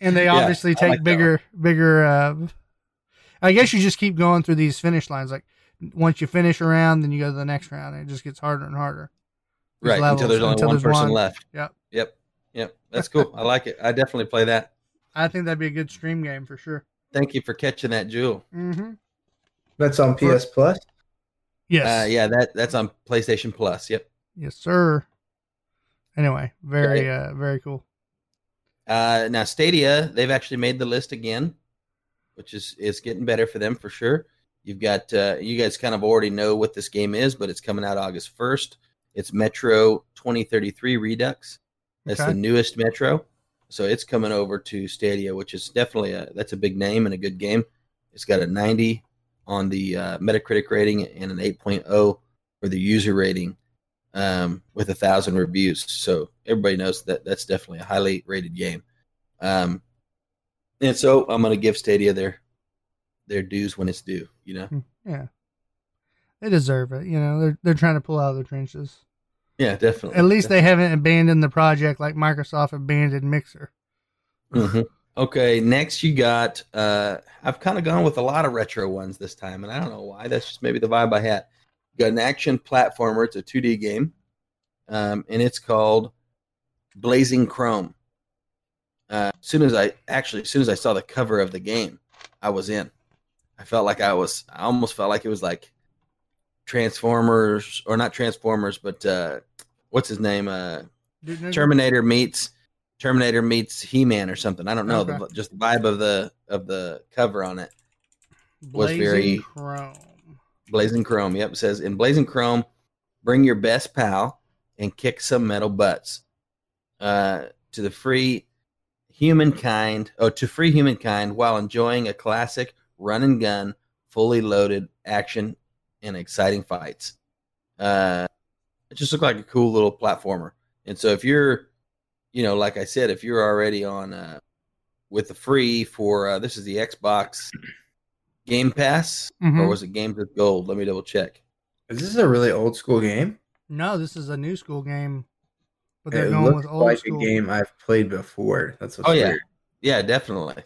And they obviously
I
take
like
bigger bigger uh I guess you just keep going through these finish lines like once you finish a round then you go to the next round and it just gets harder and harder. These
right
levels
until there's only
until
one
there's
person
one.
left.
Yep.
Yep. Yep. <laughs> That's cool. I like it. I definitely play that.
I think that'd be a good stream game for sure.
Thank you for catching that jewel.
Mm-hmm.
That's on PS Plus.
Yes.
Uh, yeah, that that's on PlayStation Plus. Yep.
Yes, sir. Anyway, very
Okay.
uh very cool.
Uh, now Stadia, they've actually made the list again, which is is getting better for them for sure. You've got uh, you guys kind of already know what this game is, but it's coming out August first. It's Metro 2033 Redux. That's
Okay.
the newest Metro, so it's coming over to Stadia, which is definitely a that's a big name and a good game. It's got a 90 on the uh, Metacritic rating and an 8.0 for the user rating um, with a thousand reviews. So everybody knows that that's definitely a highly rated game. Um, and so I'm going to give Stadia their their dues when it's due. You know,
Yeah. They deserve it. You know, they're they're trying to pull out of their trenches.
yeah, definitely.
At least they haven't abandoned the project like Microsoft abandoned Mixer.
Mhm. Okay, next you got. Uh, I've kind of gone with a lot of retro ones this time, and I don't know why. That's just maybe the vibe I had. Got an action platformer. It's a 2D game, um, and it's called Blazing Chrome. Uh, as soon as I actually, as soon as I saw the cover of the game, I was in. I felt like I was. I almost felt like it was like Transformers, or not Transformers, but uh, what's his name? Uh, Terminator meets Terminator meets He Man or something. I don't know. The, just the vibe of the of the cover on it. was
Blazing
very-
Chrome.
Blazing Chrome. Yep, it says in Blazing Chrome, bring your best pal and kick some metal butts. Uh, to the free humankind, oh, to free humankind while enjoying a classic run and gun, fully loaded action and exciting fights. Uh, it just looked like a cool little platformer. And so if you're, you know, like I said, if you're already on uh, with the free for uh, this is the Xbox Game Pass or
Mhm.
was it Games with Gold? Let me double check.
Is this a really old school game?
No, this is a new school game, but they're
It
going
looks
with old
like
school.
a game I've played before. That's what's
Oh, yeah.
weird.
Yeah, definitely.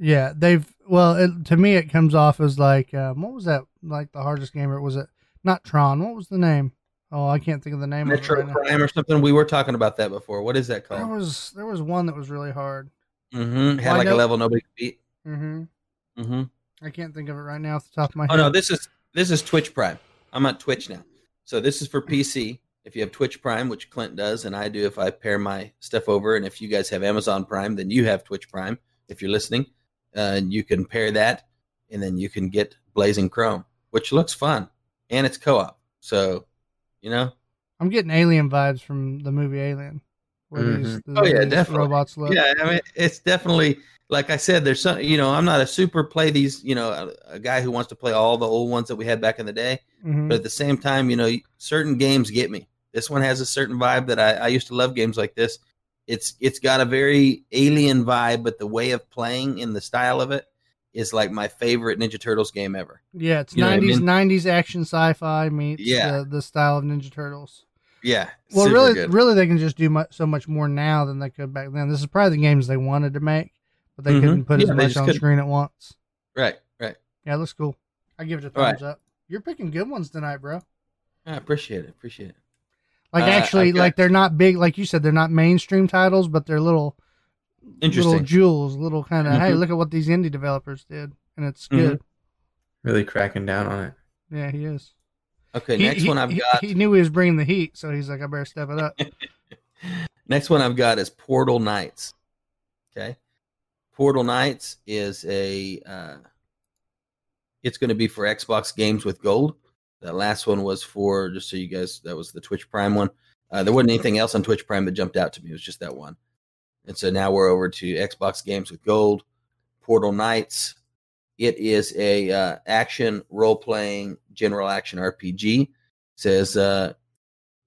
Yeah, they've well, it, to me, it comes off as like um, what was that? Like the hardest game, or was it not Tron? What was the name? Oh, I can't think of the name
Metro
of it right now.
Or something. We were talking about that before. What is that called?
There
called?
was there was one that was really hard.
Mm-hmm. Had
Well,
like a level nobody could beat.
hmm
Mm-hmm.
I can't think of it right now off the top of my head.
Oh no, this is this is Twitch Prime. I'm on Twitch now. So this is for PC. If you have Twitch Prime, which Clint does, and I do, if I pair my stuff over, and if you guys have Amazon Prime, then you have Twitch Prime. If you're listening, uh, and you can pair that, and then you can get Blazing Chrome, which looks fun, and it's co-op. So, you know,
I'm getting alien vibes from the movie Alien. Where these,
Oh, yeah,
these
definitely.
robots look.
Yeah, I mean, it's definitely like I said. There's some, you know, I'm not a super play these, you know, a, a guy who wants to play all the old ones that we had back in the day.
Mhm.
But at the same time, you know, certain games get me. This one has a certain vibe that I, I used to love games like this. It's it's got a very alien vibe, but the way of playing and the style of it is like my favorite Ninja Turtles game ever.
Yeah, it's
You know what I
90s
mean?
90s action sci-fi meets
Yeah.
the, the style of Ninja Turtles.
Yeah,
Well,
super
really,
good.
really, they can just do much, so much more now than they could back then. This is probably the games they wanted to make, but they
Mhm.
couldn't put
Yeah,
as much on
couldn't.
screen at once.
right, right.
Yeah, it looks cool. I give it a
All right.
thumbs up. You're picking good ones tonight, bro.
I appreciate it. Appreciate it.
Like
Uh,
actually,
got-
like they're not big, like you said, they're not mainstream titles, but they're little, little jewels, little kind of. Hey,
Mhm.
look at what these indie developers did, and it's
Mhm.
good.
Really cracking down on it.
Yeah, he is.
Okay,
He-
next
he-
one I've
he-
got.
He knew he was bringing the heat, so he's like, I better step it up. <laughs>
Next one I've got is Portal Knights. Okay, Portal Knights is a. Uh, it's going to be for Xbox games with gold. That last one was for just so you guys. That was the Twitch Prime one. Uh, there wasn't anything else on Twitch Prime that jumped out to me. It was just that one. And so now we're over to Xbox Games with Gold, Portal Knights. It is a uh, action role playing general action RPG. says uh,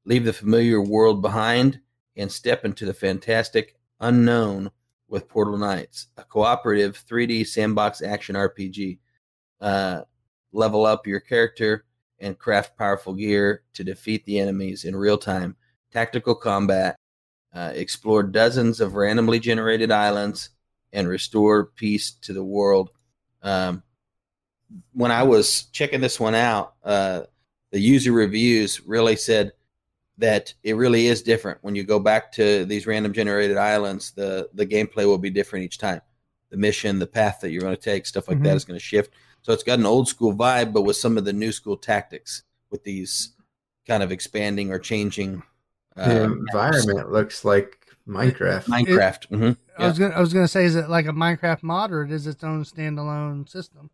leave the familiar world behind and step into the fantastic unknown with Portal Knights, a cooperative 3D sandbox action RPG. Uh, level up your character and craft powerful gear to defeat the enemies in real time. Tactical combat, uh, explore dozens of randomly generated islands, and restore peace to the world. Um, when I was checking this one out, uh, the user reviews really said that it really is different when you go back to these random generated islands. The the gameplay will be different each time. The mission, the path that you're going to take, stuff like
Mhm.
that is going to shift. So it's got an old school vibe, but with some of the new school tactics, with these kind of expanding or changing.
The
um,
environment looks like Minecraft.
Minecraft. mhm.
I was gonna I was gonna say, is it like a Minecraft mod or it is its own standalone system?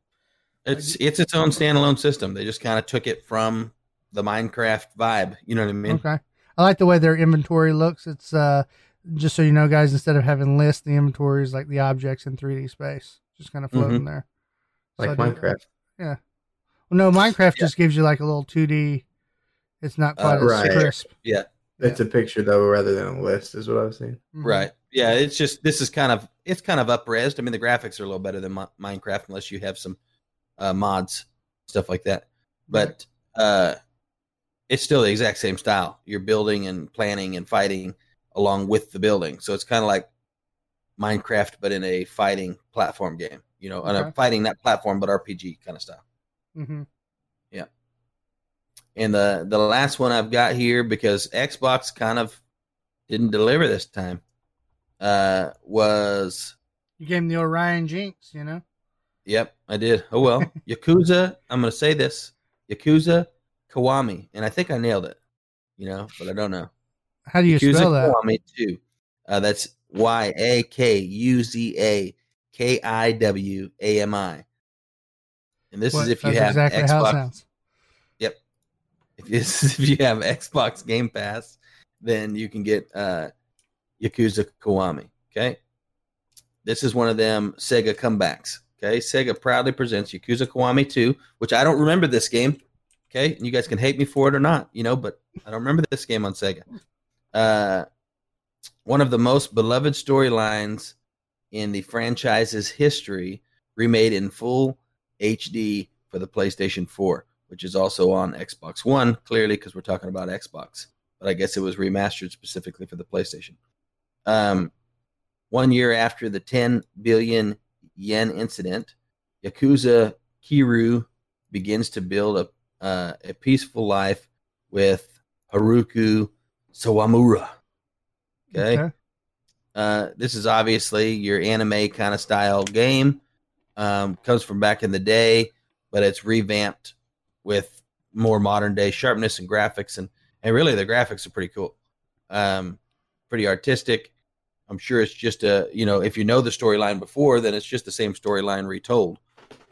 It's it's its own standalone system. They just kind of took it from the Minecraft vibe. You know what I mean?
Okay. I like the way their inventory looks. It's uh just so you know, guys, instead of having lists, the inventory is like the objects in 3D space, just kind of floating there. So
like
I do-
Minecraft.
Well, no, Minecraft just gives you like a little 2D. It's not quite
Uh,
as
right.
crisp.
Yeah.
It's a picture though, rather than a list, is what I was saying.
Right. Yeah. It's just this is kind of it's kind of upresed. I mean, the graphics are a little better than Mi- Minecraft unless you have some uh, mods, stuff like that. But uh, it's still the exact same style. You're building and planning and fighting along with the building. So it's kind of like Minecraft, but in a fighting platform game. You know, on a fighting not platform, but RPG kind of style.
hmm
And the the last one I've got here because Xbox kind of didn't deliver this time uh, was
You gave him the Orion Jinx, you know?
Yep, I did. Oh well, <laughs> Yakuza. I'm going to say this: Yakuza Kiwami, and I think I nailed it. You know, but I don't know.
How do you
Yakuza
spell that?
Kiwami Two. Uh, that's Y A K U Z A K I W A M I. And this
What-
is if you have
exactly how it
Xbox. If, is <laughs> if you have Xbox Game Pass, then you can get uh, Yakuza Kiwami. Okay. This is one of them Sega comebacks. Okay. Sega proudly presents Yakuza Kiwami 2, which I don't remember this game. Okay. And you guys can hate me for it or not, you know, but I don't remember this game on Sega. Uh, one of the most beloved storylines in the franchise's history, remade in full HD for the PlayStation 4, which is also on Xbox One, clearly because we're talking about Xbox. But I guess it was remastered specifically for the PlayStation. Um, one year after the 10 billion yen incident, Yakuza Kiru begins to build a, uh, a peaceful life with Haruka Sawamura. Okay. Uh, this is obviously your anime kind of style game. Um, comes from back in the day, but it's revamped with more modern day sharpness and graphics, and and really the graphics are pretty cool, um, pretty artistic. I'm sure it's just a you know if you know the storyline before, then it's just the same storyline retold,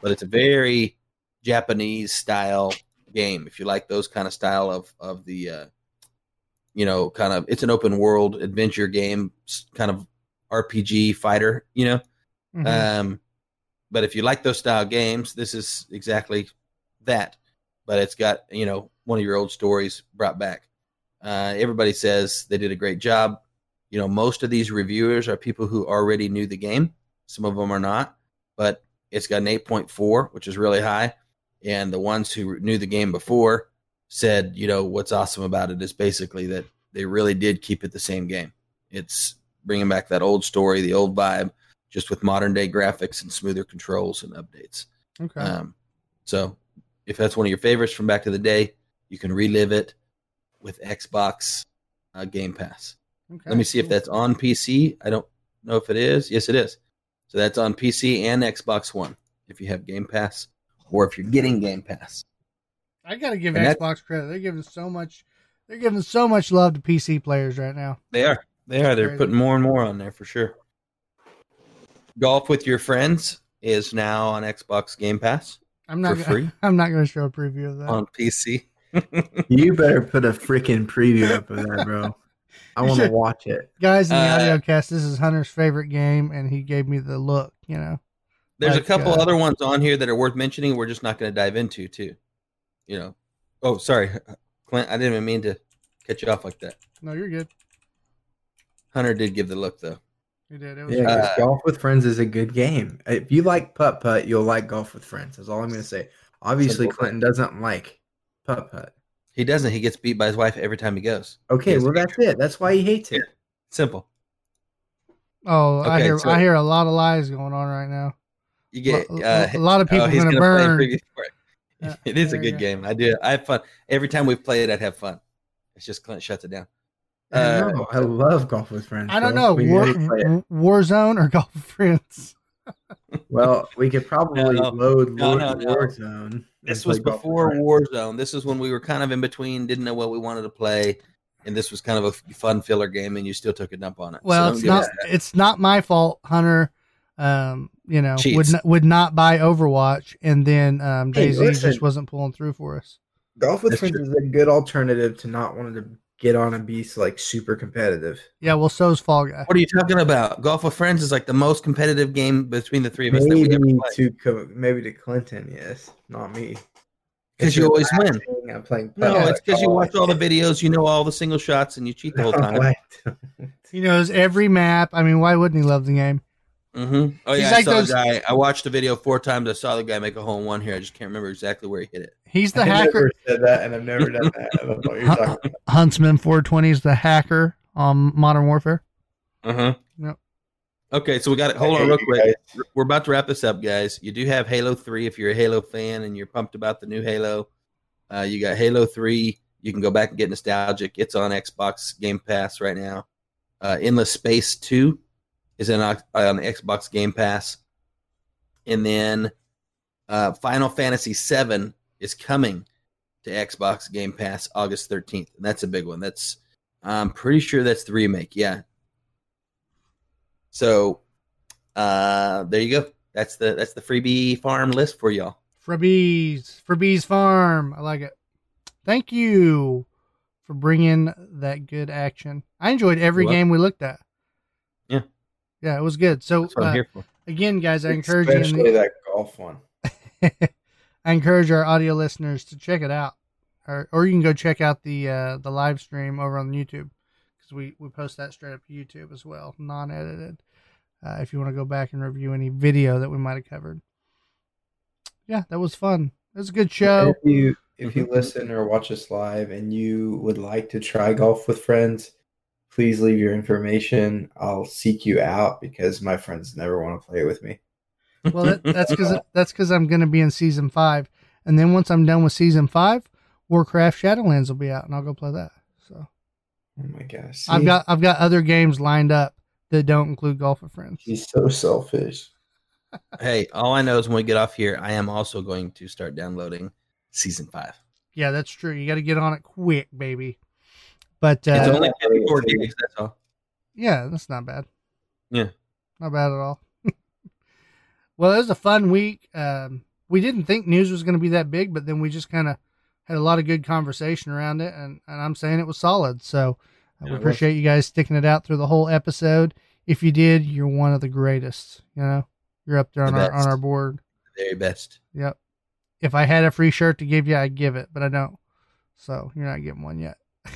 but it's a very Japanese style game. If you like those kind of style of of the uh, you know kind of it's an open world adventure game, kind of RPG fighter, you know.
Mhm.
Um, but if you like those style games, this is exactly that. But it's got you know one of your old stories brought back. Uh, everybody says they did a great job. You know, most of these reviewers are people who already knew the game. Some of them are not, but it's got an 8.4, which is really high. And the ones who knew the game before said, you know, what's awesome about it is basically that they really did keep it the same game. It's bringing back that old story, the old vibe, just with modern day graphics and smoother controls and updates.
okay.
Um, so if that's one of your favorites from back in the day, you can relive it with Xbox uh, Game Pass.
okay.
Let me see if that's on PC. I don't know if it is. Yes, it is. So that's on PC and Xbox One if you have Game Pass or if you're getting Game Pass.
I gotta give
And
Xbox credit. They're giving so much. They're giving so much love to PC players right now.
They are. They are. They're putting more and more on there for sure. Golf with your friends is now on Xbox Game Pass
I'm not.
For
gonna-
free? <laughs>
I'm not going to show a preview of that.
on PC. <laughs>
You better put a freaking preview up of that, bro. I want to watch it.
Guys in the
Uh,
audio cast, this is Hunter's favorite game, and he gave me the look. You know,
There's
Like,
a couple
uh,
other ones on here that are worth mentioning. We're just not going to dive into too. You know. Oh, sorry, <laughs> Clint. I didn't even mean to cut you off like that.
no, you're good.
Hunter did give the look though.
You did. It was
Yeah,
Uh,
golf with friends is a good game. If you like putt putt, you'll like golf with friends. That's all I'm going to say. Obviously,
Simple.
Clinton doesn't like putt putt.
He doesn't. He gets beat by his wife every time he goes.
Okay,
Yes.
well that's it. That's why he hates it.
Simple.
oh, I hear
so-
I hear a lot of lies going on right now.
You get
Lo-
uh,
a lot of people
oh, he's
gonna
gonna play
burn.
preview for it.
Yeah, <laughs>
it is a good
go.
game. I do. I have fun every time we've played. I'd have fun. It's just Clint shuts it down.
I
Uh,
know. I love golf with friends.
I don't
bro.
know,
We
War,
need to play it.
Warzone or <laughs> Golf with Friends.
Well, we could probably
No,
load
no,
War-
no, no.
Warzone.
This was before. Warzone. This is when we were kind of in between, didn't know what we wanted to play, and this was kind of a fun filler game, and you still took a dump on it.
Well,
don't
it's not it's not my fault. Hunter, um, you know, would not, would not buy Overwatch, and then um, Daisy
listen.
just wasn't pulling through for us.
Golf with
That's
friends
true.
is a good alternative to not wanting to get on and be like super competitive.
Yeah, well, so's Fall Guy.
What are you talking about? Golf with Friends is like the most competitive game between the three of us that we
Maybe
played.
to co- maybe to Clinton, yes, not me.
Because you always win.
I'm playing.
No,
putt-putt
it's because you
oh,
watch all the videos, you know all the single shots, and you cheat the <laughs> whole time.
He knows every map. I mean, why wouldn't he love the game?
Mm-hmm. Oh
He's
yeah,
like
I saw
those-
the guy. I watched the video four times. I saw the guy make a hole in one here. I just can't remember exactly where he hit it.
He's the
I
hacker.
never said that, and I've never done that. I don't know what you're talking about.
Huntsman 420 is the hacker on Modern Warfare.
Uh huh.
Yep.
Okay, so we got it. Hold
I
on, real quick.
guys.
We're about to wrap this up, guys. You do have Halo Three if you're a Halo fan and you're pumped about the new Halo. Uh, you got Halo Three. You can go back and get nostalgic. It's on Xbox Game Pass right now. Uh, Endless Space Two is in, on Xbox Game Pass, and then uh, Final Fantasy Seven is coming to Xbox Game Pass August 13th. And that's a big one. That's I'm pretty sure that's the remake. Yeah. So uh there you go. That's the that's the freebie farm list for y'all.
Freebies, Freebies Farm. I like it. Thank you for bringing that good action. I enjoyed every game we looked at.
Yeah.
Yeah, it was good. So
That's what I'm
uh, again, guys, I encourage you. in
Especially
the-
that golf one. <laughs>
I encourage our audio listeners to check it out, or or you can go check out the uh, the live stream over on YouTube because we we post that straight up to YouTube as well, non edited. Uh, if you want to go back and review any video that we might have covered, yeah, that was fun. It was a good show.
If you if you
Mhm.
listen or watch us live and you would like to try golf with friends, please leave your information. I'll seek you out because my friends never want to play with me.
Well, that, that's because that's because I'm going to be in season five, and then once I'm done with season five, Warcraft Shadowlands will be out, and I'll go play that. So
Oh my gosh.
I've got I've got other games lined up that don't include Golf with Friends.
He's so selfish. <laughs>
hey, all I know is when we get off here, I am also going to start downloading season five.
Yeah, that's true. You got to get on it quick, baby. But
It's
uh,
only 54 gigs, that's all.
yeah, that's not bad.
Yeah.
not bad at all. <laughs> well, it was a fun week. Um, we didn't think news was going to be that big, but then we just kind of had a lot of good conversation around it, and, and I'm saying it was solid. So uh,
Yeah,
we
it was.
appreciate you guys sticking it out through the whole episode. If you did, you're one of the greatest. You know, you're up there on
The
our on our board.
The very best.
Yep. If I had a free shirt to give you, I'd give it, but I don't. So you're not getting one yet. <laughs>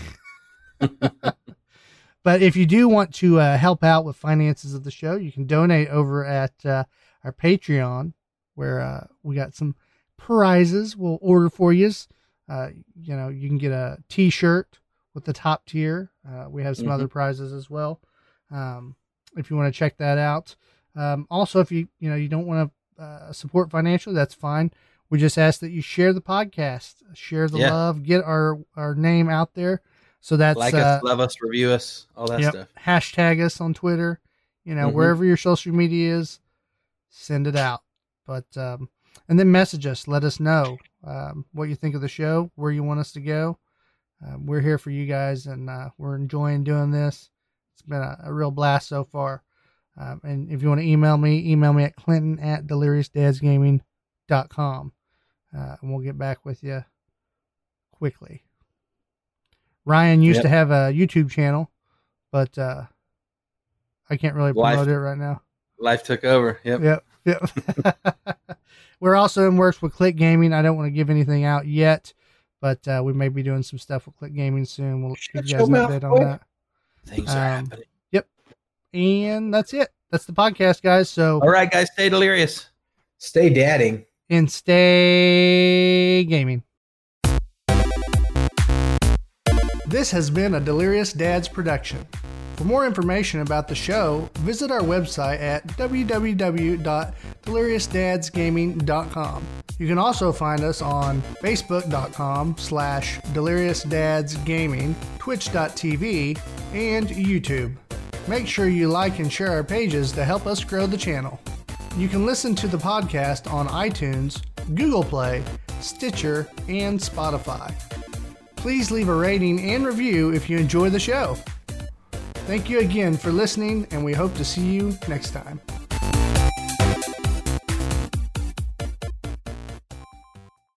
<laughs> but if you do want to uh, help out with finances of the show, you can donate over at uh, our Patreon, where uh, we got some prizes we'll order for you. Uh, you know, you can get a T-shirt with the top tier. Uh, we have some
Mhm.
other prizes as well. Um, if you want to check that out. Um, also, if you you know you don't want to uh, support financially, that's fine. We just ask that you share the podcast, share the
Yeah.
love, get our our name out there. So that's
like
uh,
us, love us, review us, all that
Yep.
stuff.
Hashtag us on Twitter. You know,
Mhm.
wherever your social media is, send it out. But um, and then message us. Let us know um, what you think of the show, where you want us to go. Um, we're here for you guys, and uh, we're enjoying doing this. It's been a, a real blast so far. Um, and if you want to email me, email me at clinton at deliriousdadsgaming.com. Uh, and we'll get back with you quickly. Ryan used
Yep.
to have a YouTube channel, but uh, I can't really
Life-
promote it right now.
Life took over. Yep.
Yep. Yep. <laughs> We're also in works with Click Gaming. I don't want to give anything out yet, but uh, we may be doing some stuff with Click Gaming soon. We'll
Shut
give you guys an
mouth,
update on that.
Things are
Um,
happening.
And that's it. That's the podcast, guys. So
All right, guys, stay delirious.
Stay dadding.
and stay gaming. This has been a Delirious Dads production. For more information about the show, visit our website at www.deliriousdadsgaming.com. You can also find us on facebook.com slash deliriousdadsgaming, twitch.tv, and YouTube. Make sure you like and share our pages to help us grow the channel. You can listen to the podcast on iTunes, Google Play, Stitcher, and Spotify. Please leave a rating and review if you enjoy the show. Thank you again for listening, and we hope to see you next time.